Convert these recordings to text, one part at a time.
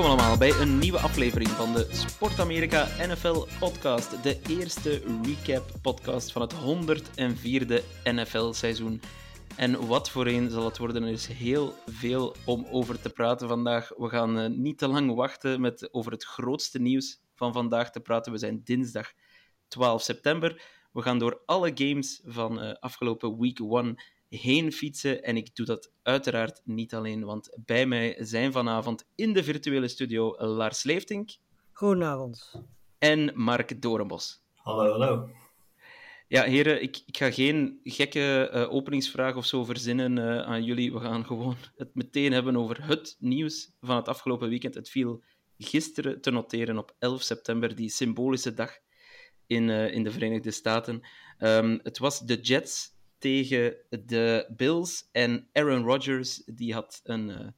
Welkom allemaal bij een nieuwe aflevering van de Sport Amerika NFL podcast. De eerste recap podcast van het 104e NFL seizoen. En wat voor een zal het worden, er is heel veel om over te praten vandaag. We gaan eh, niet te lang wachten met over het grootste nieuws van vandaag te praten. We zijn dinsdag 12 september. We gaan door alle games van eh, afgelopen week 1 heen fietsen. En ik doe dat uiteraard niet alleen, want bij mij zijn vanavond in de virtuele studio Lars Leeftink Goedenavond. en Mark Dorenbos. Hallo, hallo. Ja, heren, ik, ik ga geen gekke eh, openingsvraag of zo verzinnen eh, aan jullie. We gaan gewoon het meteen hebben over het nieuws van het afgelopen weekend. Het viel gisteren te noteren op 11 september, die symbolische dag in, eh, in de Verenigde Staten. Ehm, het was de Jets tegen de Bills en Aaron Rodgers, die had een eh,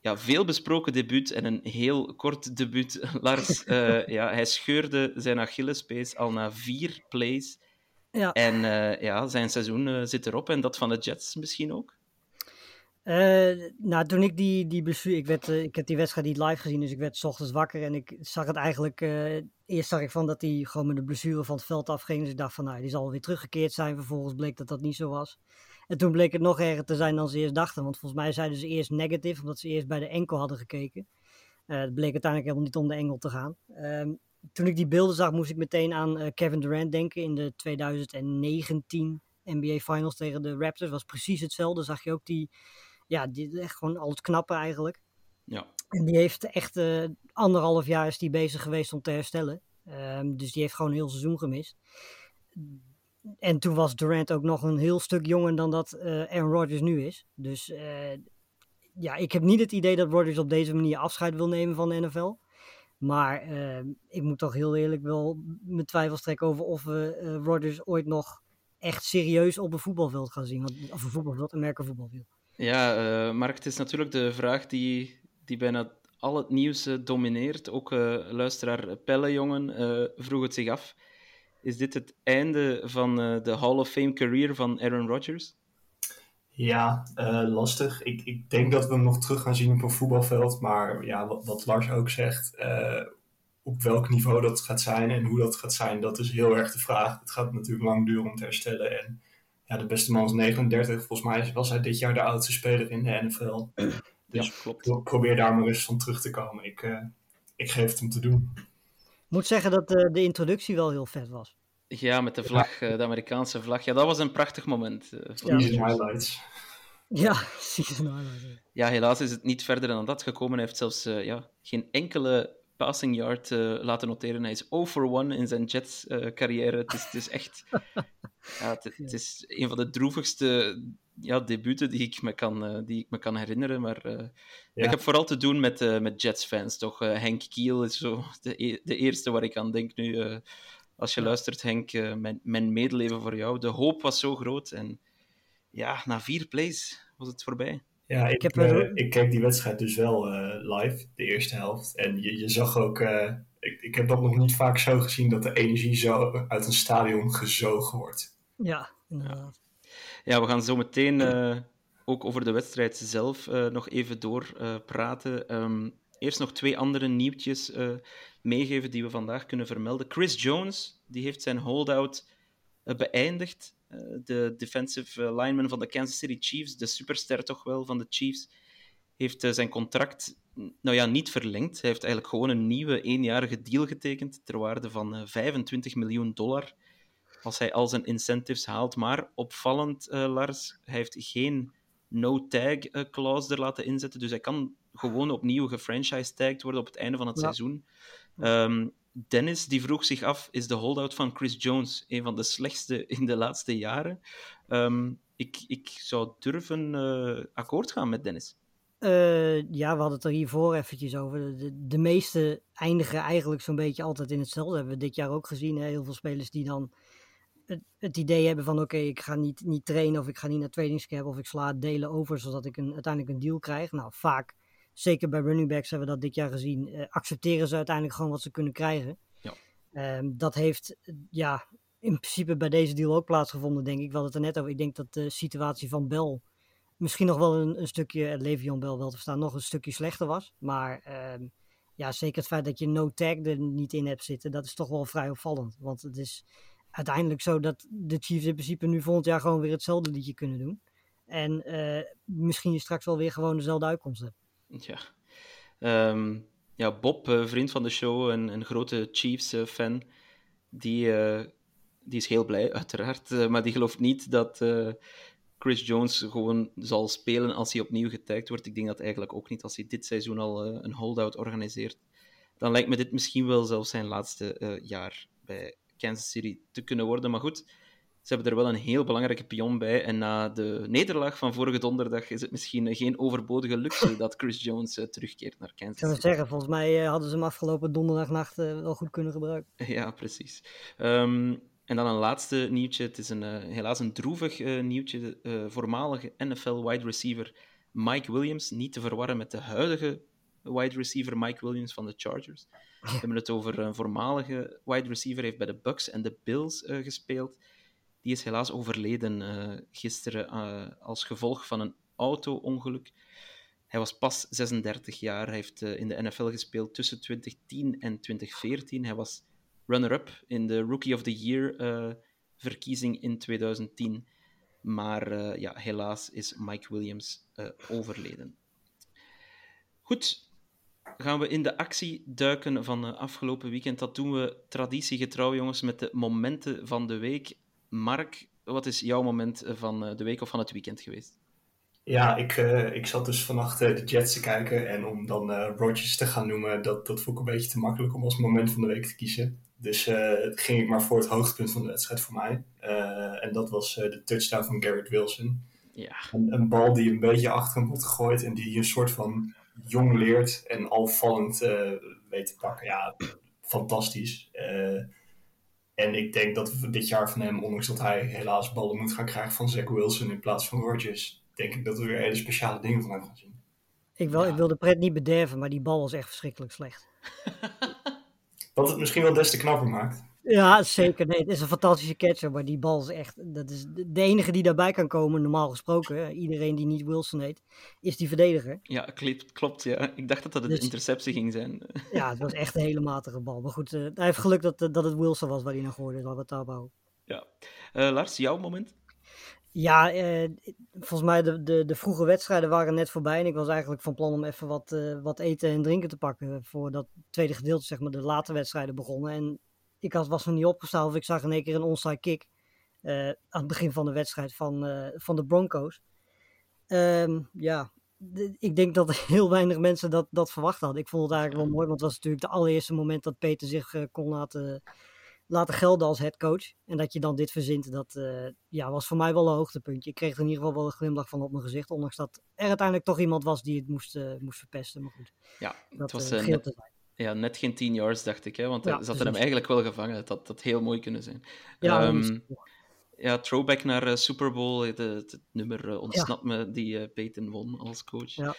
ja, veel besproken debuut en een heel kort debuut. Lars, eh, ja, hij scheurde zijn Achillespees al na vier plays. Ja. En eh, ja, zijn seizoen zit erop en dat van de Jets misschien ook. Eh, nou, toen ik die, die blessure, ik, werd, eh, ik heb die wedstrijd niet live gezien, dus ik werd 's ochtends wakker en ik zag het eigenlijk, eh, eerst zag ik van dat hij gewoon met de blessure van het veld afging, dus ik dacht van nou, die zal weer teruggekeerd zijn, vervolgens bleek dat dat niet zo was. En toen bleek het nog erger te zijn dan ze eerst dachten, want volgens mij zeiden ze eerst negatief, omdat ze eerst bij de enkel hadden gekeken. Het bleek uiteindelijk helemaal niet om de enkel te gaan. Ehm, toen ik die beelden zag, moest ik meteen aan Kevin Durant denken in de 2019 NBA Finals tegen de Raptors. was precies hetzelfde. Zag je ook die, ja, die, echt gewoon al het knappen eigenlijk. Ja, En die heeft echt eh, anderhalf jaar is die bezig geweest om te herstellen. Ehm, dus die heeft gewoon een heel seizoen gemist. En toen was Durant ook nog een heel stuk jonger dan dat eh Aaron Rodgers nu is. Dus eh, ja, ik heb niet het idee dat Rodgers op deze manier afscheid wil nemen van de NFL. Maar eh, ik moet toch heel eerlijk wel mijn twijfels trekken over of we Rodgers ooit nog echt serieus op een voetbalveld gaan zien. Want, of een voetbalveld, een merkenvoetbalveld. Ja eh, Mark, het is natuurlijk de vraag die, die bijna al het nieuws eh, domineert. Ook eh, luisteraar Pelle Jongen eh, vroeg het zich af. Is dit het einde van de Hall of Fame career van Aaron Rodgers? Ja, lastig. Ik, ik denk dat we hem nog terug gaan zien op een voetbalveld. Maar ja, wat, wat Lars ook zegt, op welk niveau dat gaat zijn en hoe dat gaat zijn, dat is heel erg de vraag. Het gaat natuurlijk lang duren om te herstellen. En ja, de beste man is 39. Volgens mij was hij dit jaar de oudste speler in de NFL. Dus ja, klopt. pro- probeer daar maar eens van terug te komen. Ik, eh, ik geef het hem te doen. Ik moet zeggen dat eh, de introductie wel heel vet was. Ja, met de vlag, eh, de Amerikaanse vlag. Ja, dat was een prachtig moment. voor Ja. Highlights. Ja, season highlight. Ja, helaas is het niet verder dan dat gekomen. Hij heeft zelfs eh, ja, geen enkele passing yard eh, laten noteren. Hij is 0 for 1 in zijn Jets-carrière. het, is, het is echt... Ja, het, het is een van de droevigste ja, debuten die ik me kan, eh, die ik me kan herinneren. Maar eh, Ja. ik heb vooral te doen met, eh, met Jets-fans, toch? Eh, Henk Kiel is zo de, e- de eerste waar ik aan denk nu. eh, als je luistert, Henk, eh, mijn, mijn medeleven voor jou. De hoop was zo groot. En ja, na vier plays was het voorbij. Ja, ik, heb eh, er- ik keek die wedstrijd dus wel eh, live, de eerste helft. En je, je zag ook, eh, ik, ik heb dat nog niet vaak zo gezien, dat de energie zo uit een stadion gezogen wordt. Ja, inderdaad. Ja, we gaan zo meteen eh, ook over de wedstrijd zelf eh, nog even doorpraten. praten. Ehm, eerst nog twee andere nieuwtjes eh, meegeven die we vandaag kunnen vermelden. Chris Jones die heeft zijn holdout beëindigd. Eh, de defensive eh, lineman van de Kansas City Chiefs, de superster toch wel van de Chiefs, heeft eh, zijn contract nou ja, niet verlengd. Hij heeft eigenlijk gewoon een nieuwe eenjarige deal getekend ter waarde van eh, 25 miljoen dollar als hij al zijn incentives haalt. Maar opvallend, Lars, hij heeft geen no-tag-clause er laten inzetten. Dus hij kan gewoon opnieuw gefranchise-tagged worden op het einde van het Ja. seizoen. Ehm, Dennis die vroeg zich af, is de holdout van Chris Jones een van de slechtste in de laatste jaren? Um, ik, ik zou durven uh, akkoord gaan met Dennis. Uh, ja, we hadden het er hiervoor eventjes over. De, de meeste eindigen eigenlijk zo'n beetje altijd in hetzelfde. Dat hebben we dit jaar ook gezien. Hè? Heel veel spelers die dan het, het idee hebben van... oké, ik ga niet, niet trainen of ik ga niet naar trainingscamp... of ik sla delen over zodat ik een, uiteindelijk een deal krijg. Nou, vaak, zeker bij running backs hebben we dat dit jaar gezien... Uh, accepteren ze uiteindelijk gewoon wat ze kunnen krijgen. Ja. Um, dat heeft, ja, in principe bij deze deal ook plaatsgevonden, denk ik. We hadden het er net over. Ik denk dat de situatie van Bell misschien nog wel een, een stukje, Le'Veon Bell wel te verstaan, nog een stukje slechter was. Maar uh, ja, zeker het feit dat je no tag er niet in hebt zitten, dat is toch wel vrij opvallend. Want het is uiteindelijk zo dat de Chiefs in principe nu volgend jaar gewoon weer hetzelfde liedje kunnen doen. En uh, misschien je straks wel weer gewoon dezelfde uitkomst hebt. Ja. Um, ja, Bob, uh, vriend van de show, een, een grote Chiefs-fan, die die is heel blij, uiteraard. Maar die gelooft niet dat Chris Jones gewoon zal spelen als hij opnieuw getagd wordt. Ik denk dat eigenlijk ook niet als hij dit seizoen al een holdout organiseert. Dan lijkt me dit misschien wel zelfs zijn laatste jaar bij Kansas City te kunnen worden. Maar goed, ze hebben er wel een heel belangrijke pion bij. En na de nederlaag van vorige donderdag is het misschien geen overbodige luxe dat Chris Jones uh, terugkeert naar Kansas. Ik zou zeggen, volgens mij uh, hadden ze hem afgelopen donderdagnacht uh, wel goed kunnen gebruiken. Ja, precies. Um, en dan een laatste nieuwtje. Het is een, helaas een droevig nieuwtje. Voormalige NFL wide receiver Mike Williams, niet te verwarren met de huidige wide receiver Mike Williams van de Chargers. We hebben het over een voormalige wide receiver, heeft bij de Bucks en de Bills gespeeld. Die is helaas overleden gisteren als gevolg van een auto-ongeluk. Hij was pas 36 jaar. Hij heeft in de NFL gespeeld tussen 2010 en 2014. Hij was runner-up in de Rookie of the Year uh, verkiezing in 2010. Maar ja, helaas is Mike Williams overleden. Goed, gaan we in de actie duiken van afgelopen weekend. Dat doen we traditiegetrouw, jongens, met de momenten van de week. Mark, wat is jouw moment van de week of van het weekend geweest? Ja, ik, uh, ik zat dus vannacht uh, de Jets te kijken. En om dan uh, Rodgers te gaan noemen, dat, dat vond ik een beetje te makkelijk om als moment van de week te kiezen. Dus ging ik maar voor het hoogtepunt van de wedstrijd voor mij. en dat was de touchdown van Garrett Wilson. Ja. Een, een, bal die een beetje achter hem wordt gegooid en die een soort van jong leert en al vallend weet te pakken. Ja, fantastisch. En ik denk dat we dit jaar van hem, ondanks dat hij helaas ballen moet gaan krijgen van Zach Wilson in plaats van Rodgers, denk ik dat we weer hele speciale dingen van hem gaan zien. Ik wil, ja. ik wil de pret niet bederven, maar die bal was echt verschrikkelijk slecht. Wat het misschien wel des te knapper maakt. Ja, zeker. Nee, het is een fantastische catcher, maar die bal is echt... Dat is de enige die daarbij kan komen, normaal gesproken. Iedereen die niet Wilson heet, is die verdediger. Ja, klopt. klopt ja. Ik dacht dat dat een dus, interceptie ging zijn. Ja, het was echt een hele matige bal. Maar goed, uh, hij heeft geluk dat, dat het Wilson was waar hij naar we het daarbij Ja. Uh, Lars, jouw moment? Ja, eh, volgens mij de, de, de vroege wedstrijden waren net voorbij. En ik was eigenlijk van plan om even wat, uh, wat eten en drinken te pakken. Voor dat tweede gedeelte, zeg maar, de late wedstrijden begonnen. En ik had, was nog niet opgestaan of ik zag in één keer een onside kick. Uh, aan het begin van de wedstrijd van, van de Broncos. Um, ja, de, ik denk dat heel weinig mensen dat, dat verwacht hadden. Ik vond het eigenlijk wel mooi, want het was natuurlijk het allereerste moment dat Peter zich kon laten laten gelden als headcoach. En dat je dan dit verzint, dat ja, was voor mij wel een hoogtepuntje. Ik kreeg er in ieder geval wel een glimlach van op mijn gezicht. Ondanks dat er uiteindelijk toch iemand was die het moest, moest verpesten. Maar goed, ja, dat het was uh, net, ja, net geen 10 yards, dacht ik. Hè, want ja, ze hadden hem eigenlijk wel gevangen. Dat dat heel mooi kunnen zijn. Ja, um, ja throwback naar Super Bowl. Het, het nummer ontsnapt ja. me die Peyton won als coach. Ja.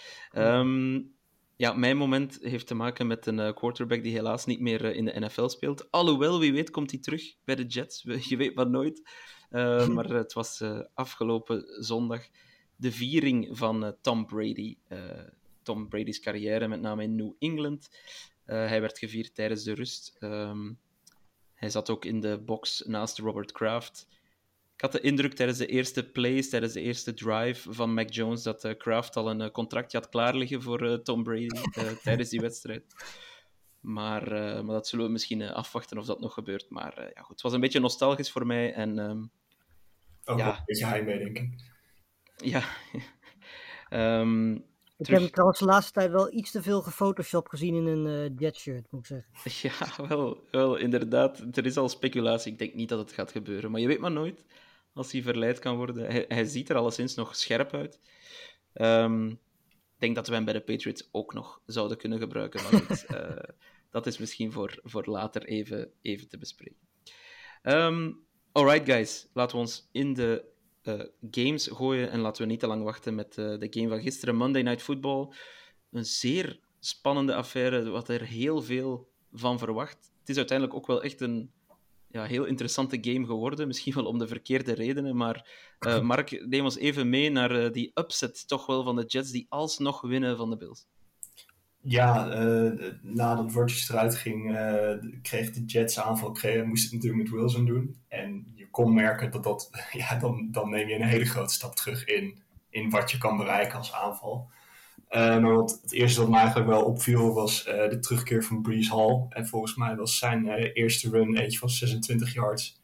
Um, ja, mijn moment heeft te maken met een quarterback die helaas niet meer in de NFL speelt. Alhoewel, wie weet komt hij terug bij de Jets. Je weet maar nooit. Uh, maar het was afgelopen zondag de viering van Tom Brady. Tom Brady's carrière, met name in New England. Hij werd gevierd tijdens de rust. Um, hij zat ook in de box naast Robert Kraft. Ik had de indruk tijdens de eerste plays, tijdens de eerste drive van Mac Jones, dat uh, Kraft al een uh, contractje had klaar liggen voor uh, Tom Brady tijdens die wedstrijd. Maar, maar dat zullen we misschien afwachten of dat nog gebeurt. Maar ja, goed, het was een beetje nostalgisch voor mij. En, um, Ook ja, een beetje heimwee, denk ik. Ja. um, Ik terug- heb trouwens de laatste tijd wel iets te veel gefotoshopt gezien in een eh Jets-shirt, moet ik zeggen. Ja, wel, wel, inderdaad. Er is al speculatie. Ik denk niet dat het gaat gebeuren. Maar je weet maar nooit als hij verleid kan worden. Hij, hij ziet er alleszins nog scherp uit. Ehm, ik denk dat we hem bij de Patriots ook nog zouden kunnen gebruiken. Maar goed, eh, dat is misschien voor, voor later even, even te bespreken. Ehm alright, guys. Laten we ons in de eh, games gooien. En laten we niet te lang wachten met eh, de game van gisteren. Monday Night Football. Een zeer spannende affaire, wat er heel veel van verwacht. Het is uiteindelijk ook wel echt een ja, heel interessante game geworden. Misschien wel om de verkeerde redenen. Maar eh, Mark, neem ons even mee naar die upset toch wel van de Jets, die alsnog winnen van de Bills. Ja, eh, nadat Rodgers eruit ging, kreeg de Jets aanval, kreeg, moest het natuurlijk met Wilson doen. En kon merken dat dat, ja, dan, dan neem je een hele grote stap terug in, in wat je kan bereiken als aanval. Eh, maar wat, het eerste wat me eigenlijk wel opviel was eh, de terugkeer van Breeze Hall. En volgens mij was zijn eh, eerste run eentje van 26 yards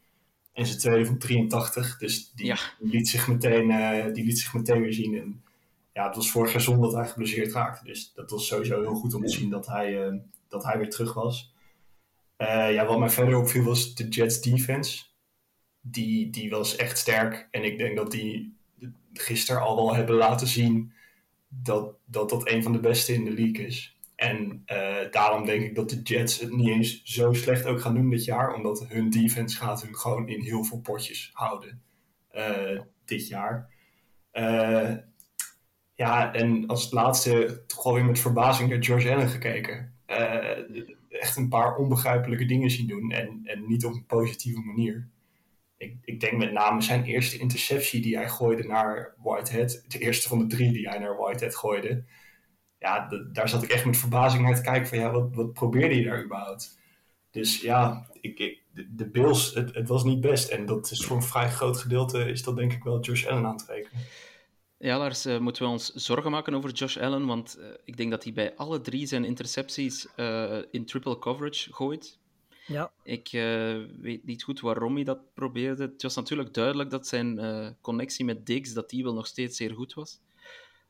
en zijn tweede van 83. Dus die, Ja. liet, zich meteen, die liet zich meteen weer zien. En ja, het was vorig jaar zonde dat hij geblesseerd raakte. Dus dat was sowieso heel goed om te zien dat hij, dat hij weer terug was. Ja, wat mij verder opviel was de Jets defense. Die, die was echt sterk. En ik denk dat die gisteren al wel hebben laten zien dat, dat dat een van de beste in de league is. En eh, daarom denk ik dat de Jets het niet eens zo slecht ook gaan doen dit jaar. Omdat hun defense gaat hun gewoon in heel veel potjes houden eh, dit jaar. Eh, ja, en als laatste toch wel weer met verbazing naar George Allen gekeken. Echt een paar onbegrijpelijke dingen zien doen en, en niet op een positieve manier. Ik, ik denk met name zijn eerste interceptie die hij gooide naar Whitehead. De eerste van de drie die hij naar Whitehead gooide. Ja, daar zat ik echt met verbazing naar te kijken van ja, wat, wat probeerde je daar überhaupt? Dus ja, ik, ik, de, de Bills, het, het was niet best. En dat is voor een vrij groot gedeelte, is dat denk ik wel Josh Allen aan te rekenen. Ja, Lars, eh, moeten we ons zorgen maken over Josh Allen? Want eh, ik denk dat hij bij alle drie zijn intercepties eh, in triple coverage gooit. Ja, Ik eh, weet niet goed waarom hij dat probeerde. Het was natuurlijk duidelijk dat zijn eh, connectie met Diggs dat die wel nog steeds zeer goed was.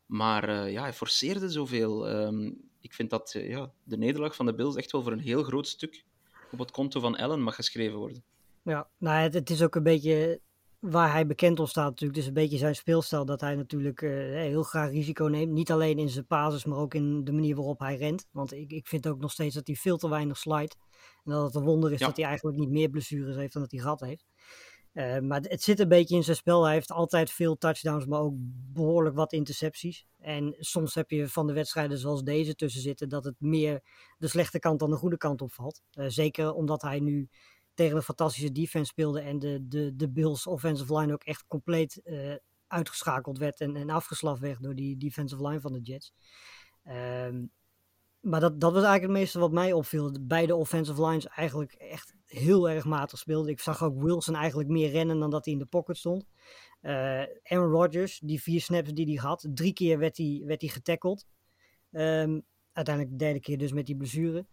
Maar eh, ja, hij forceerde zoveel. Ehm, ik vind dat ja, de nederlaag van de Bills echt wel voor een heel groot stuk op het konto van Allen mag geschreven worden. ja. Nou, het, het is ook een beetje waar hij bekend om staat natuurlijk. Is een beetje zijn speelstijl dat hij natuurlijk eh, heel graag risico neemt. Niet alleen in zijn basis, maar ook in de manier waarop hij rent. Want ik, ik vind ook nog steeds dat hij veel te weinig slide. En dat het een wonder is Ja. dat hij eigenlijk niet meer blessures heeft dan dat hij gehad heeft. Eh, maar het zit een beetje in zijn spel. Hij heeft altijd veel touchdowns, maar ook behoorlijk wat intercepties. En soms heb je van de wedstrijden zoals deze tussen zitten dat het meer de slechte kant dan de goede kant opvalt. Eh, zeker omdat hij nu tegen een fantastische defense speelde en de, de, de Bills offensive line ook echt compleet eh, uitgeschakeld werd en, en afgeslaft werd door die defensive line van de Jets. Ehm, maar dat, dat was eigenlijk het meeste wat mij opviel. De Beide offensive lines eigenlijk echt heel erg matig speelden. Ik zag ook Wilson eigenlijk meer rennen dan dat hij in de pocket stond. Eh, Aaron Rodgers, die vier snaps die hij had, drie keer werd hij, werd hij getackled. Ehm, uiteindelijk de derde keer dus met die blessure.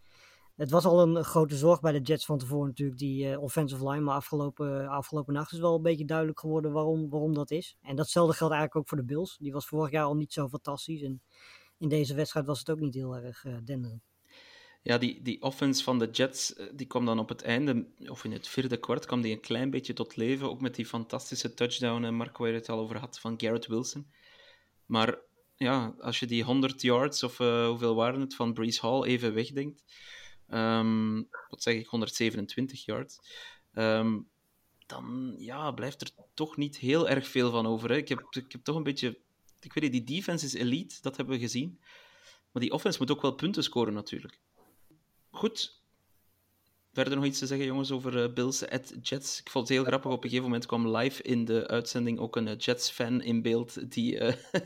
Het was al een grote zorg bij de Jets van tevoren natuurlijk, die eh, offensive line. Maar afgelopen, afgelopen nacht is wel een beetje duidelijk geworden waarom, waarom dat is. En datzelfde geldt eigenlijk ook voor de Bills. Die was vorig jaar al niet zo fantastisch. En in deze wedstrijd was het ook niet heel erg eh denderend. Ja, die, die offense van de Jets, eh, die kwam dan op het einde, of in het vierde kwart, kwam die een klein beetje tot leven. Ook met die fantastische touchdown, eh, Mark, waar je het al over had, van Garrett Wilson. Maar ja, als je die 100 yards, of eh, hoeveel waren het, van Brees Hall even wegdenkt, ehm, wat zeg ik, 127 yards, ehm, dan ja, blijft er toch niet heel erg veel van over. Hè. Ik, heb, ik heb toch een beetje... Ik weet niet, die defense is elite, dat hebben we gezien. Maar die offense moet ook wel punten scoren, natuurlijk. Goed. Verder nog iets te zeggen, jongens, over eh, Bills at Jets. Ik vond het heel grappig. Op een gegeven moment kwam live in de uitzending ook een eh, Jets-fan in beeld die eh,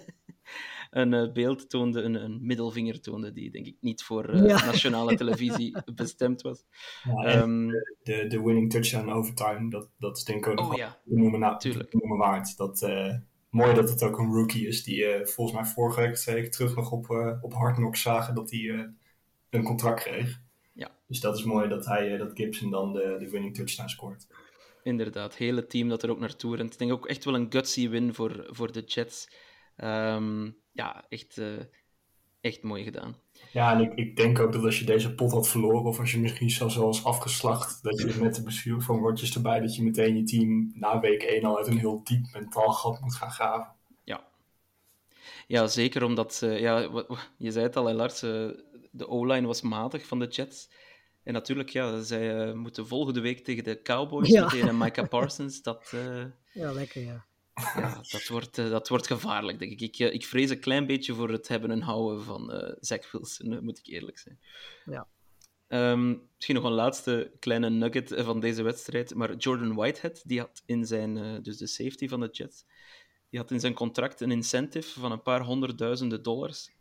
een beeld toonde, een, een middelvinger toonde, die denk ik niet voor eh, Ja. nationale televisie bestemd was. Ja, Ehm, de, de winning touchdown overtime, dat, dat is denk ik ook nog oh ja, noemen, na, tuurlijk. noemen waard. Dat, eh, mooi dat het ook een rookie is die volgens mij vorige week, twee weken terug nog op, op Hard Knocks zagen dat hij eh, een contract kreeg. Ja. Dus dat is mooi dat, hij, eh, dat Gibson dan de, de winning touchdown scoort. Inderdaad, hele team dat er ook naartoe rent. Ik denk ook echt wel een gutsy win voor, voor de Jets. Ehm, ja, echt eh, echt mooi gedaan. Ja, en ik, ik denk ook dat als je deze pot had verloren, of als je misschien zelfs al was afgeslacht, dat je met de bestuur van Rodgers erbij, dat je meteen je team na week 1 al uit een heel diep mentaal gat moet gaan graven. Ja, ja zeker omdat, uh, ja, je zei het al, Lars, uh, de O-line was matig van de Jets. En natuurlijk, ja, zij uh, moeten volgende week tegen de Cowboys, ja. meteen en Micah Parsons. Dat, ja, lekker, ja. Ja, dat wordt, uh, dat wordt gevaarlijk, denk ik. Ik, ik vrees een klein beetje voor het hebben en houden van Zach Wilson, moet ik eerlijk zijn. Ja. Um, misschien nog een laatste kleine nugget van deze wedstrijd. Maar Jordan Whitehead, die had in zijn, dus de safety van de Jets, die had in zijn contract een incentive van een paar honderdduizenden dollars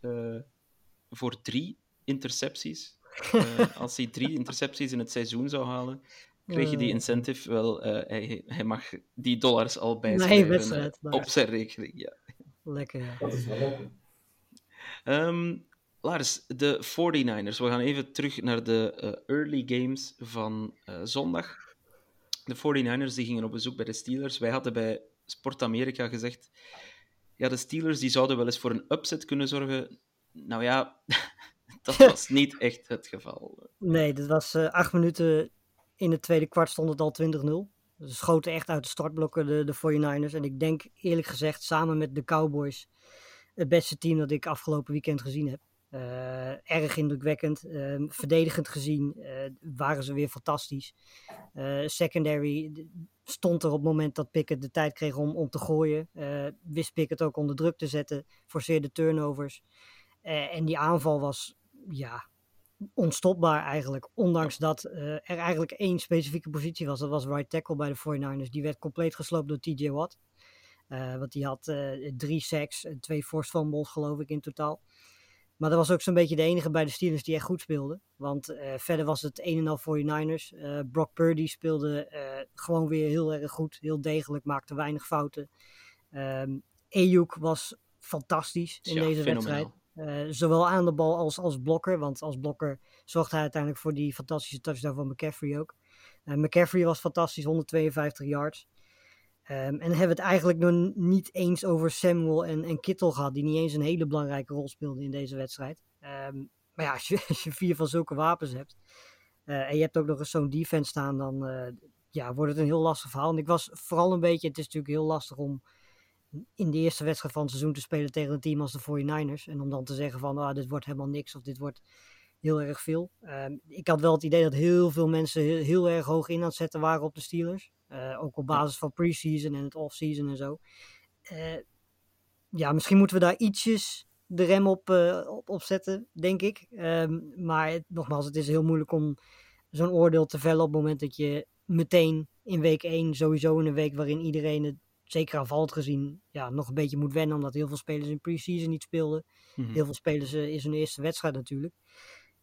voor drie intercepties. als hij drie intercepties in het seizoen zou halen, kreeg je die incentive wel. Uh, hij, hij, mag die dollars al bijschrijven nee, wedstrijd, uh, op zijn rekening. Ja. Lekker, ja. Dat is wel lekker. Um, Lars, de 49ers. We gaan even terug naar de uh, early games van zondag. De 49ers die gingen op bezoek bij de Steelers. Wij hadden bij Sport Amerika gezegd... Ja, de Steelers die zouden wel eens voor een upset kunnen zorgen. Nou ja, dat was niet echt het geval. Nee, dat was acht minuten in het tweede kwart stond het al 20-0. Ze schoten echt uit de startblokken, de, de 49ers. En ik denk eerlijk gezegd, samen met de Cowboys, het beste team dat ik afgelopen weekend gezien heb. Uh, erg indrukwekkend. Uh, verdedigend gezien uh, waren ze weer fantastisch. secondary stond er op het moment dat Pickett de tijd kreeg om, om te gooien. wist Pickett ook onder druk te zetten. Forceerde turnovers. en die aanval was ja, onstopbaar eigenlijk. Ondanks dat uh, er eigenlijk één specifieke positie was. Dat was right tackle bij de 49ers. Die werd compleet gesloopt door TJ Watt. Uh, want die had uh, drie sacks en twee forced fumbles geloof ik in totaal. Maar dat was ook zo'n beetje de enige bij de Steelers die echt goed speelde. Want verder was het een en al 49ers. Brock Purdy speelde gewoon weer heel erg goed. Heel degelijk, maakte weinig fouten. Um, Ayuk was fantastisch in ja, deze fenomenaal. wedstrijd. Uh, zowel aan de bal als als blokker. Want als blokker zorgde hij uiteindelijk voor die fantastische touchdown van McCaffrey ook. Uh, McCaffrey was fantastisch, 152 yards. Um, en hebben we het eigenlijk nog niet eens over Samuel en, en Kittel gehad, die niet eens een hele belangrijke rol speelden in deze wedstrijd. Um, maar ja, als je, vier van zulke wapens hebt uh, en je hebt ook nog eens zo'n defense staan, dan ja, wordt het een heel lastig verhaal. En ik was vooral een beetje, het is natuurlijk heel lastig om in de eerste wedstrijd van het seizoen te spelen tegen een team als de 49ers. En om dan te zeggen van, ah, dit wordt helemaal niks of dit wordt heel erg veel. Um, ik had wel het idee dat heel veel mensen heel, heel, erg hoog in aan het zetten waren op de Steelers. Uh, ook op basis van preseason en het offseason en zo. Uh, ja, misschien moeten we daar ietsjes de rem op, uh, op, op zetten, denk ik. Um, maar het, nogmaals, het is heel moeilijk om zo'n oordeel te vellen op het moment dat je meteen in week 1, sowieso in een week waarin iedereen het zeker aanvallend gezien, ja, nog een beetje moet wennen. Omdat heel veel spelers in pre-season niet speelden. Mm-hmm. Heel veel spelers uh, in zijn eerste wedstrijd natuurlijk.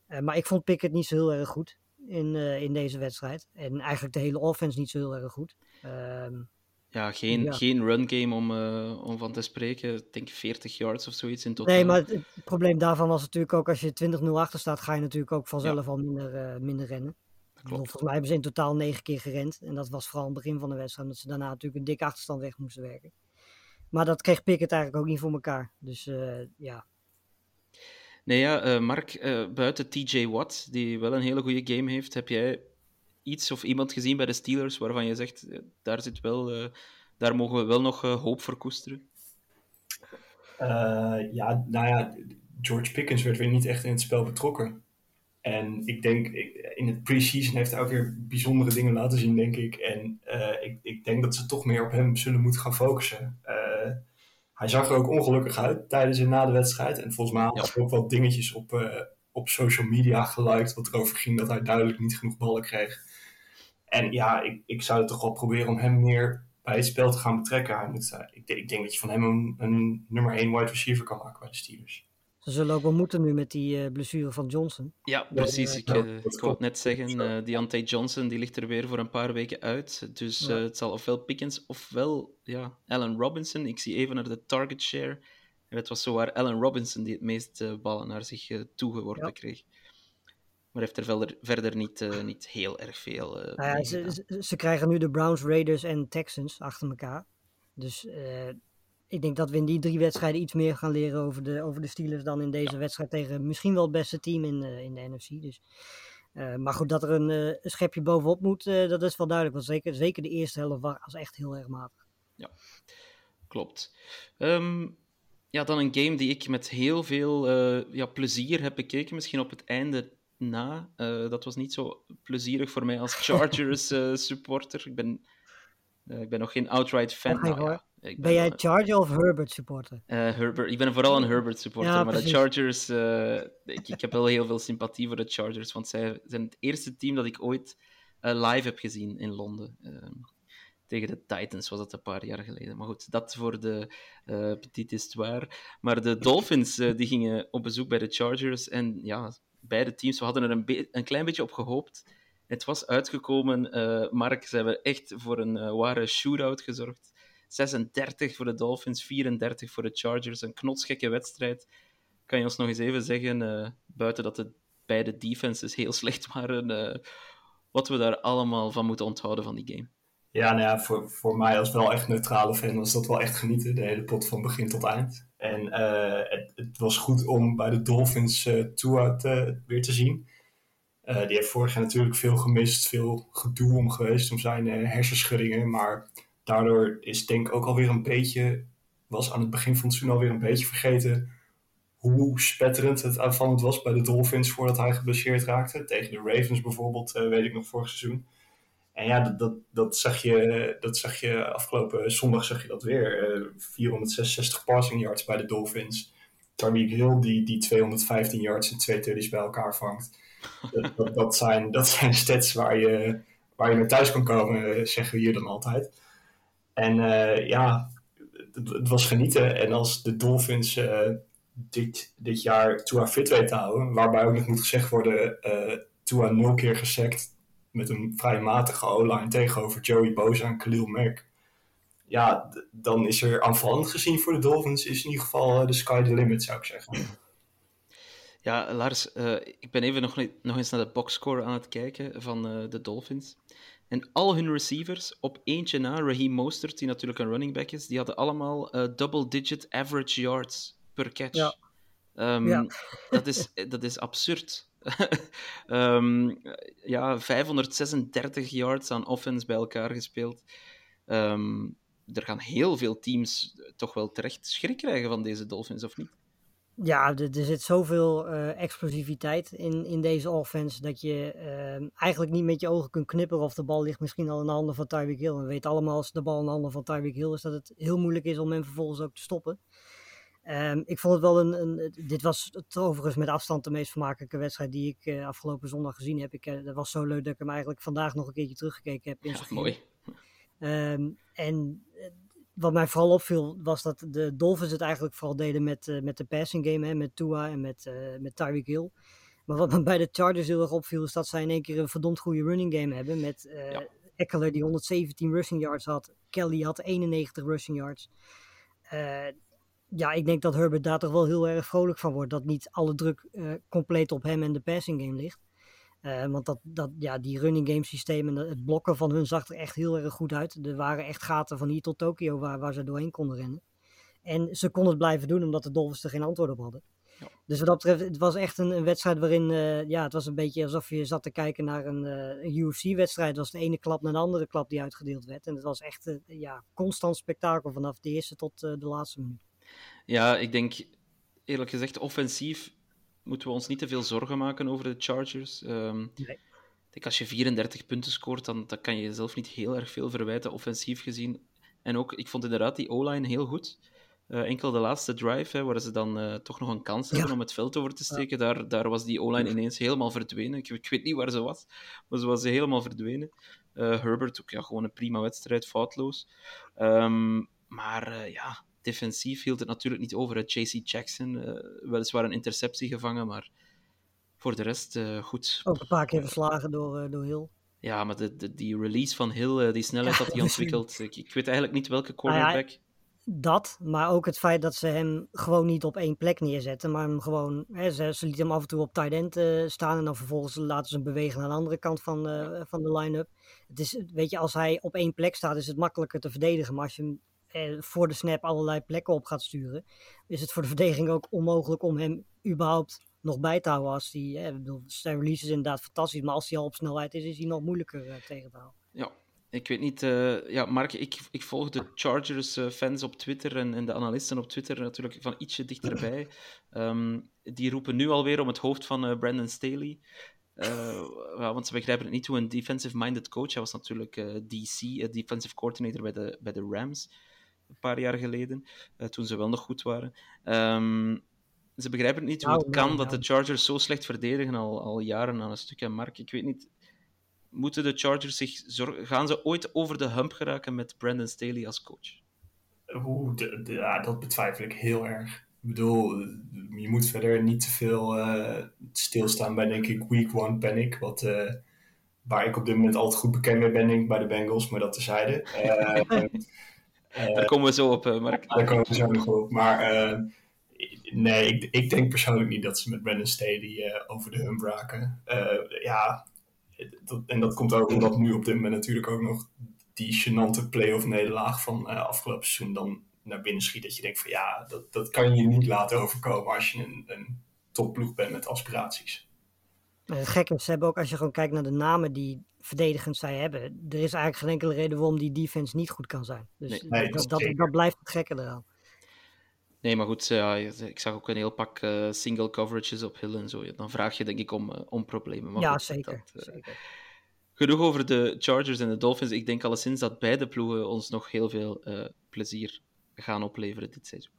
Uh, maar ik vond Pickett niet zo heel erg goed in, uh, in deze wedstrijd. En eigenlijk de hele offense niet zo heel erg goed. Um, ja, geen, ja. geen run game om, om van te spreken. Ik denk 40 yards of zoiets in totaal. Nee, maar het, het probleem daarvan was natuurlijk ook als je 20-0 achter staat, ga je natuurlijk ook vanzelf ja. al minder, minder rennen. Klopt. Volgens mij hebben ze in totaal negen keer gerend. En dat was vooral aan het begin van de wedstrijd. Omdat ze daarna natuurlijk een dikke achterstand weg moesten werken. Maar dat kreeg Pickett eigenlijk ook niet voor elkaar. Dus uh, ja. Nee, ja, uh, Mark, uh, buiten TJ Watt, die wel een hele goede game heeft, heb jij iets of iemand gezien bij de Steelers waarvan je zegt, daar, zit wel, daar mogen we wel nog hoop voor koesteren? ja, nou ja, George Pickens werd weer niet echt in het spel betrokken. En ik denk, in het pre-season heeft hij ook weer bijzondere dingen laten zien, denk ik. En uh, ik, ik, denk dat ze toch meer op hem zullen moeten gaan focussen. Uh, hij zag er ook ongelukkig uit tijdens en na de wedstrijd. En volgens mij had hij ook wel dingetjes op, uh, op social media geliked, wat erover ging dat hij duidelijk niet genoeg ballen kreeg. En ja, ik, ik zou toch wel proberen om hem meer bij het spel te gaan betrekken. Hij moet, ik, ik, denk dat je van hem een, een nummer 1 wide receiver kan maken bij de Steelers. Ze zullen ook wel moeten nu met die uh, blessure van Johnson. Ja, precies. Ik, uh, ik wou het net zeggen, uh, Deontay Johnson die ligt er weer voor een paar weken uit. Dus ja. het zal ofwel Pickens ofwel ja, Allen Robinson. Ik zie even naar de target share. En het was zowaar Allen Robinson die het meest ballen naar zich toegeworpen ja. kreeg. Maar heeft er verder, verder niet, niet heel erg veel. Nou ja, ze, ze, ze, krijgen nu de Browns, Raiders en Texans achter elkaar. Dus ik denk dat we in die drie wedstrijden iets meer gaan leren over de, over de Steelers dan in deze wedstrijd tegen misschien wel het beste team in, uh, in de NFC. Dus, uh, maar goed, dat er een, uh, een schepje bovenop moet, dat is wel duidelijk. Want zeker, zeker de eerste helft was echt heel erg matig. Ja, klopt. Um, ja, dan een game die ik met heel veel ja, plezier heb bekeken. Misschien op het einde na. dat was niet zo plezierig voor mij als Chargers supporter. Ik ben, ik ben nog geen outright fan. Nou, ja, ben, ben, jij Charger of Herbert supporter? Uh, Herbert. Ik ben vooral een Herbert supporter, ja, maar de Chargers... Uh, ik, ik, heb wel heel veel sympathie voor de Chargers, want zij zijn het eerste team dat ik ooit uh, live heb gezien in Londen. Ehm, tegen de Titans was dat een paar jaar geleden. Maar goed, dat voor de petite histoire. Maar de Dolphins die gingen op bezoek bij de Chargers en ja, beide teams, we hadden er een, een klein beetje op gehoopt. Het was uitgekomen, Mark, ze hebben echt voor een ware shootout gezorgd. 36 voor de Dolphins, 34 voor de Chargers. Een knotsgekke wedstrijd. Kan je ons nog eens even zeggen, uh, buiten dat de beide defenses heel slecht waren, uh, wat we daar allemaal van moeten onthouden van die game? Ja, nou ja, voor, voor mij als wel echt neutrale fan was dat wel echt genieten, de hele pot van begin tot eind. En uh, het, het, was goed om bij de Dolphins uh, te, weer te zien. Uh, die heeft vorig jaar natuurlijk veel gemist, veel gedoe om geweest om zijn hersenschuddingen. Maar daardoor is denk ik ook alweer een beetje, was aan het begin van het seizoen alweer een beetje vergeten hoe spetterend het aanvallend was bij de Dolphins voordat hij geblesseerd raakte. Tegen de Ravens bijvoorbeeld, uh, weet ik nog vorig seizoen. En ja, dat, dat, dat, zag je, dat zag je afgelopen zondag zag je dat weer. Uh, 466 passing yards bij de Dolphins. Tyreek Hill die, die 215 yards en twee tuddies bij elkaar vangt. Dat, dat, zijn, dat zijn stats waar je, waar je mee thuis kan komen, zeggen we hier dan altijd. En uh, ja, het, was genieten. En als de Dolphins uh, dit, dit jaar Tua fit weten te houden, waarbij ook nog moet gezegd worden, uh, Tua nul keer gesekt met een vrij matige O-line tegenover Joey Bosa en Khalil Mack. Ja, dan is er aanvallend gezien voor de Dolphins is in ieder geval de sky the limit, zou ik zeggen. Ja, Lars, ik ben even nog, nog eens naar de boxscore aan het kijken van de Dolphins. En al hun receivers, op eentje na, Raheem Mostert, die natuurlijk een running back is, die hadden allemaal uh, double-digit average yards per catch. Ja. Um, ja. dat, is, dat is absurd. um, ja, 536 yards aan offense bij elkaar gespeeld. Um, er gaan heel veel teams toch wel terecht schrik krijgen van deze Dolphins, of niet? Ja, er, er zit zoveel uh, explosiviteit in, in deze offense dat je uh, eigenlijk niet met je ogen kunt knipperen of de bal ligt misschien al in de handen van Tyreek Hill. we weten allemaal als de bal in de handen van Tyreek Hill is dat het heel moeilijk is om hem vervolgens ook te stoppen. Um, ik vond het wel een, een, dit was het overigens met afstand de meest vermakelijke wedstrijd die ik uh, afgelopen zondag gezien heb. Ik, dat was zo leuk dat ik hem eigenlijk vandaag nog een keertje teruggekeken heb. In ja, mooi. Um, en wat mij vooral opviel was dat de Dolphins het eigenlijk vooral deden met, uh, met de passing game, hè, met Tua en met, uh, met Tyreek Hill. Maar wat me bij de Chargers heel erg opviel is dat zij in één keer een verdomd goede running game hebben. Met uh, ja. Eckler die 117 rushing yards had. Kelly had 91 rushing yards. ja, ik denk dat Herbert daar toch wel heel erg vrolijk van wordt. Dat niet alle druk compleet op hem en de passing game ligt. Uh, want dat, dat, ja, die running game systeem en het blokken van hun zag er echt heel erg goed uit. Er waren echt gaten van hier tot Tokio waar, waar ze doorheen konden rennen. En ze konden het blijven doen omdat de Dolphins er geen antwoord op hadden. Ja. Dus wat dat betreft, het was echt een, een wedstrijd waarin, uh, ja, het was een beetje alsof je zat te kijken naar een, uh, een UFC-wedstrijd. Het was de ene klap naar de andere klap die uitgedeeld werd. En het was echt, ja, constant spektakel vanaf de eerste tot de laatste minuut. Ja, ik denk eerlijk gezegd offensief moeten we ons niet te veel zorgen maken over de Chargers. Um, nee. denk, als je 34 punten scoort, dan, dan kan je jezelf niet heel erg veel verwijten, offensief gezien. En ook, ik vond inderdaad die O-line heel goed. Uh, enkel de laatste drive, hè, waar ze dan uh, toch nog een kans hebben om het veld over te steken, ja. daar, daar was die O-line ineens helemaal verdwenen. Ik, ik, weet niet waar ze was, maar ze was helemaal verdwenen. Uh, Herbert ook ja, gewoon een prima wedstrijd, foutloos. Um, maar ja, defensief hield het natuurlijk niet over. JC Jackson, uh, weliswaar een interceptie gevangen, maar voor de rest uh, goed. Ook een paar keer verslagen door, uh, door Hill. Ja, maar de, de, die release van Hill, die snelheid ja, dat hij ontwikkelt, ik, ik, weet eigenlijk niet welke cornerback. Ah, ja, dat, maar ook het feit dat ze hem gewoon niet op één plek neerzetten, maar hem gewoon, hè, ze, ze lieten hem af en toe op tight end staan en dan vervolgens laten ze hem bewegen naar de andere kant van, van de line-up. Het is, weet je, als hij op één plek staat, is het makkelijker te verdedigen, maar als je hem eh, voor de snap allerlei plekken op gaat sturen, is het voor de verdediging ook onmogelijk om hem überhaupt nog bij te houden. Als die, eh, bedoel, zijn release is inderdaad fantastisch, maar als hij al op snelheid is, is hij nog moeilijker eh, tegen te houden. Ja, ik weet niet. eh, ja, Mark, ik, ik volg de Chargers-fans op Twitter en, en de analisten op Twitter natuurlijk van ietsje dichterbij. Ehm, die roepen nu alweer om het hoofd van eh, Brandon Staley. Eh, want ze begrijpen het niet hoe een defensive-minded coach. Hij was natuurlijk eh, DC, eh, defensive coordinator bij de, bij de Rams, een paar jaar geleden, eh, toen ze wel nog goed waren. Ehm, ze begrijpen het niet hoe Nou, het kan dat de. Chargers zo slecht verdedigen al, al jaren aan een stuk. En Mark, ik weet niet, moeten de Chargers zich zorgen... Gaan ze ooit over de hump geraken met Brandon Staley als coach? Oeh, de- de- ja, dat betwijfel ik heel erg. Ik bedoel, je moet verder niet te veel eh, stilstaan bij, denk ik, week one panic. Wat, eh, waar ik op dit moment altijd goed bekend mee ben, denk ik, bij de Bengals, maar dat terzijde. Eh Daar komen we zo op, eh, Mark. Daar komen we zo nog op. Maar eh, nee, ik, ik denk persoonlijk niet dat ze met Brandon Staley eh, over de hump raken. Eh, ja, dat, en dat komt ook omdat nu op dit moment natuurlijk ook nog die gênante playoff nederlaag van eh, afgelopen seizoen dan naar binnen schiet. Dat je denkt van ja, dat, dat kan je niet laten overkomen als je een, een topploeg bent met aspiraties. Eh, Het gekke is, ze hebben ook als je gewoon kijkt naar de namen die verdedigend zij hebben, er is eigenlijk geen enkele reden waarom die defense niet goed kan zijn. Dus Nee, nee, dat, dat, blijft het gekke eraan. Nee, maar goed, ja, ik zag ook een heel pak eh, single coverages op Hill en zo. Dan vraag je denk ik om, eh, om problemen. Maar ja, goed, zeker. dat, eh, zeker. Genoeg over de Chargers en de Dolphins. Ik denk alleszins dat beide ploegen ons nog heel veel eh, plezier gaan opleveren dit seizoen.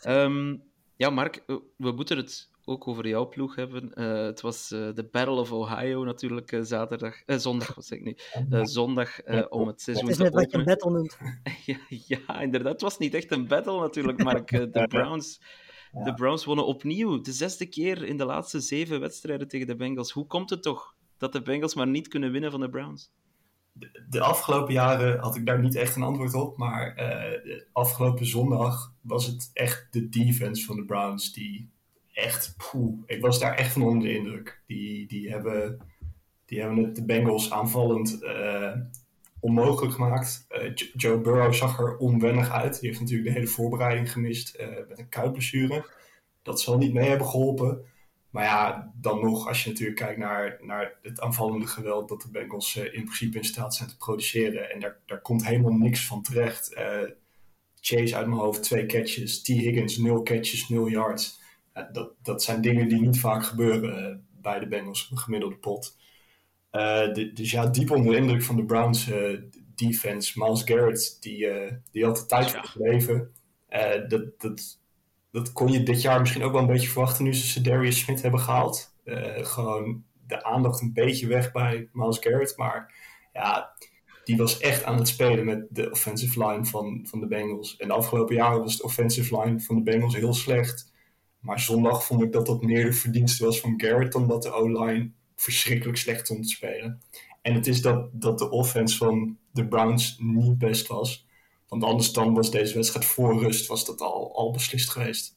Ehm, ja, Mark, eh, we moeten het ook over jouw ploeg hebben. Eh, het was eh, de Battle of Ohio natuurlijk eh, zaterdag, eh, zondag, wat zeg ik nu? Eh, zondag eh, om het seizoen Het is te net wat je een openen. battle noemt. Ja, ja, inderdaad. Het was niet echt een battle natuurlijk. Eh, De Browns, de Browns wonnen opnieuw. De zesde keer in de laatste zeven wedstrijden tegen de Bengals. Hoe komt het toch dat de Bengals maar niet kunnen winnen van de Browns? de afgelopen jaren had ik daar niet echt een antwoord op. Maar eh, de afgelopen zondag was het echt de defense van de Browns die echt. Poeh, ik was daar echt van onder de indruk. Die, die, hebben, die hebben het de Bengals aanvallend eh, onmogelijk gemaakt. Eh, Jo- Joe Burrow zag er onwennig uit. Die heeft natuurlijk de hele voorbereiding gemist eh, met een kuitblessure. Dat zal niet mee hebben geholpen. Maar ja, dan nog, als je natuurlijk kijkt naar, naar het aanvallende geweld dat de Bengals in principe in staat zijn te produceren. En daar, daar komt helemaal niks van terecht. Chase uit mijn hoofd, twee catches. T. Higgins, nul catches, nul yards. Ja, dat, dat zijn dingen die niet vaak gebeuren eh, bij de Bengals, een gemiddelde pot. Eh, de- dus ja, diep onder de indruk van de Browns eh, defense. Miles Garrett, die, eh, die had de tijd leven. Eh, dat, dat, dat kon je dit jaar misschien ook wel een beetje verwachten nu ze Darius Smith hebben gehaald. Eh, gewoon de aandacht een beetje weg bij Miles Garrett. Maar ja, die was echt aan het spelen met de offensive line van, van de Bengals. En de afgelopen jaren was de offensive line van de Bengals heel slecht. Maar zondag vond ik dat dat meer de verdienste was van Garrett dan dat de O-line verschrikkelijk slecht stond te spelen. En het is dat, dat de offense van de Browns niet best was. Want anders dan was deze wedstrijd voor rust was dat al, al beslist geweest.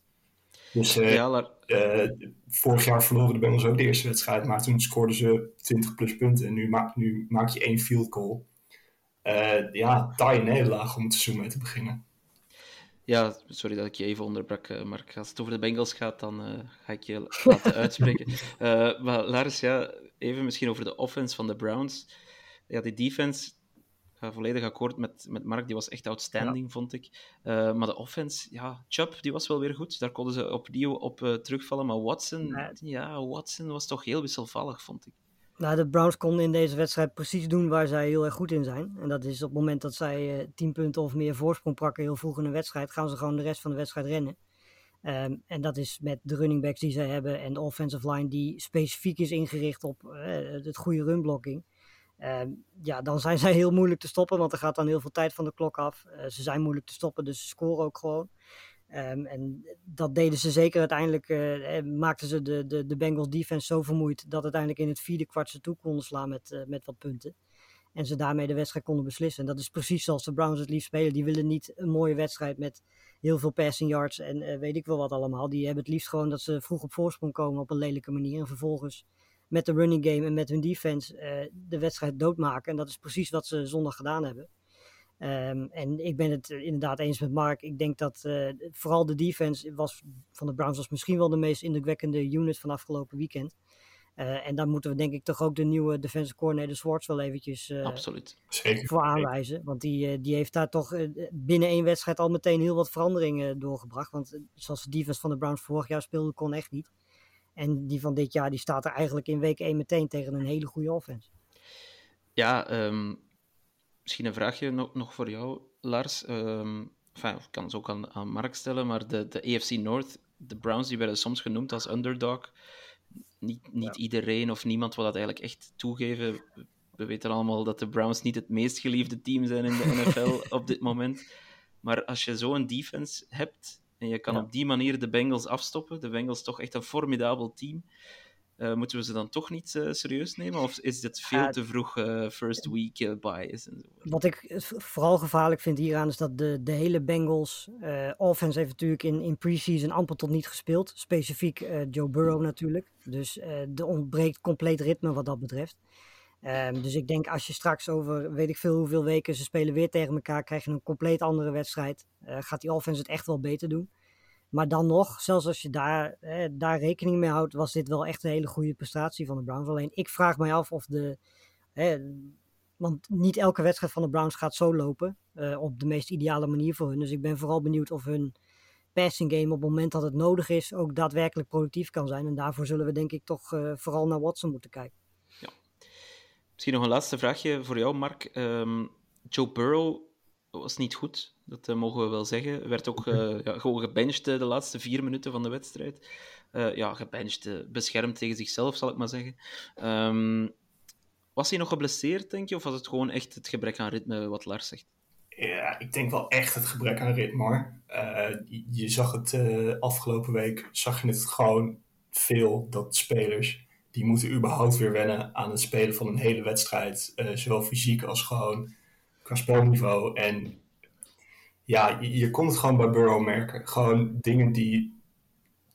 Dus eh, Ja, eh, vorig jaar verloren de Bengals ook de eerste wedstrijd, maar toen scoorden ze 20 plus punten. En nu maak, nu maak je één field goal. Eh, ja, taaie nederlaag om het seizoen mee te beginnen. Ja, sorry dat ik je even onderbrak, eh, Mark. Als het over de Bengals gaat, dan eh, ga ik je laten uitspreken. Eh, maar Lars, ja, even misschien over de offense van de Browns. Ja, die defense, ik ga volledig akkoord met, met Mark, die was echt outstanding, vond ik. Maar de offense, ja, Chubb, die was wel weer goed. Daar konden ze opnieuw op terugvallen. Maar Watson, Nee. ja, Watson was toch heel wisselvallig, vond ik. Nou, de Browns konden in deze wedstrijd precies doen waar zij heel erg goed in zijn. En dat is op het moment dat zij eh 10 punten of meer voorsprong pakken heel vroeg in een wedstrijd, gaan ze gewoon de rest van de wedstrijd rennen. Ehm, en dat is met de running backs die zij hebben en de offensive line die specifiek is ingericht op eh, het goede runblocking. Ehm, ja, dan zijn zij heel moeilijk te stoppen, want er gaat dan heel veel tijd van de klok af. Eh, ze zijn moeilijk te stoppen, dus ze scoren ook gewoon. Ehm, en dat deden ze zeker uiteindelijk. eh, eh, maakten ze de, de, de Bengals defense zo vermoeid dat uiteindelijk in het vierde kwart ze toe konden slaan met, eh, met wat punten. En ze daarmee de wedstrijd konden beslissen. En dat is precies zoals de Browns het liefst spelen. Die willen niet een mooie wedstrijd met heel veel passing yards en weet ik wel wat allemaal. Die hebben het liefst gewoon dat ze vroeg op voorsprong komen op een lelijke manier. En vervolgens met de running game en met hun defense de wedstrijd doodmaken. En dat is precies wat ze zondag gedaan hebben. Ehm, en ik ben het inderdaad eens met Mark. Ik denk dat uh, vooral de defense was, van de Browns was misschien wel de meest indrukwekkende unit van afgelopen weekend. Uh, en daar moeten we denk ik toch ook de nieuwe defensive coordinator Swartz wel eventjes uh, Absoluut. voor aanwijzen. Want die, die heeft daar toch binnen één wedstrijd al meteen heel wat veranderingen doorgebracht. Want zoals de defense van de Browns vorig jaar speelde, kon echt niet. En die van dit jaar die staat er eigenlijk in week 1 meteen tegen een hele goede offense. Ja, um, misschien een vraagje nog, nog voor jou, Lars. Um, enfin, ik kan het ook aan, aan Mark stellen, maar de, de AFC North, de Browns, die werden soms genoemd als underdog. Niet, niet ja. iedereen of niemand wil dat eigenlijk echt toegeven. We weten allemaal dat de Browns niet het meest geliefde team zijn in de NFL op dit moment. Maar als je zo'n defense hebt en je kan ja. op die manier de Bengals afstoppen, de Bengals toch echt een formidabel team, uh, moeten we ze dan toch niet uh, serieus nemen? Of is dit veel uh, te vroeg first week bias? Wat ik vooral gevaarlijk vind hieraan is dat de, de hele Bengals offense heeft natuurlijk in, in preseason amper tot niet gespeeld. Specifiek Joe Burrow natuurlijk. Dus er ontbreekt compleet ritme wat dat betreft. Um, dus ik denk als je straks over weet ik veel hoeveel weken ze spelen weer tegen elkaar, krijg je een compleet andere wedstrijd. gaat die offense het echt wel beter doen. Maar dan nog, zelfs als je daar, eh, daar rekening mee houdt, was dit wel echt een hele goede prestatie van de Browns. Alleen ik vraag mij af of de. Eh, want niet elke wedstrijd van de Browns gaat zo lopen. Uh, op de meest ideale manier voor hun. Dus ik ben vooral benieuwd of hun passing game op het moment dat het nodig is ook daadwerkelijk productief kan zijn. En daarvoor zullen we denk ik toch uh, vooral naar Watson moeten kijken. Ja. Misschien nog een laatste vraagje voor jou, Mark. Um, Joe Burrow was niet goed. Dat uh, mogen we wel zeggen. Werd ook uh, ja, gewoon gebenched de laatste vier minuten van de wedstrijd. Ja, gebenched, beschermd tegen zichzelf, zal ik maar zeggen. Um, was hij nog geblesseerd, denk je? Of was het gewoon echt het gebrek aan ritme, wat Lars zegt? Ja, ik denk wel echt het gebrek aan ritme, hoor. Je, zag het afgelopen week, zag je het gewoon veel, dat spelers... die moeten überhaupt weer wennen aan het spelen van een hele wedstrijd. zowel fysiek als gewoon qua spelniveau. En ja, je, je kon het gewoon bij Burrow merken. Gewoon dingen die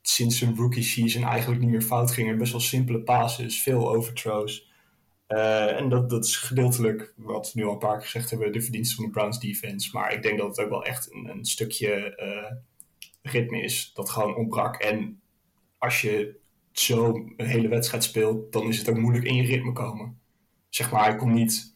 sinds zijn rookie season eigenlijk niet meer fout gingen. Best wel simpele passes, veel overthrows. Uh, en dat, dat is gedeeltelijk, wat we nu al een paar keer gezegd hebben, de verdienste van de Browns defense. Maar ik denk dat het ook wel echt een, een stukje uh, ritme is dat gewoon ontbrak. En als je zo een hele wedstrijd speelt, dan is het ook moeilijk in je ritme komen. Zeg maar, hij kon niet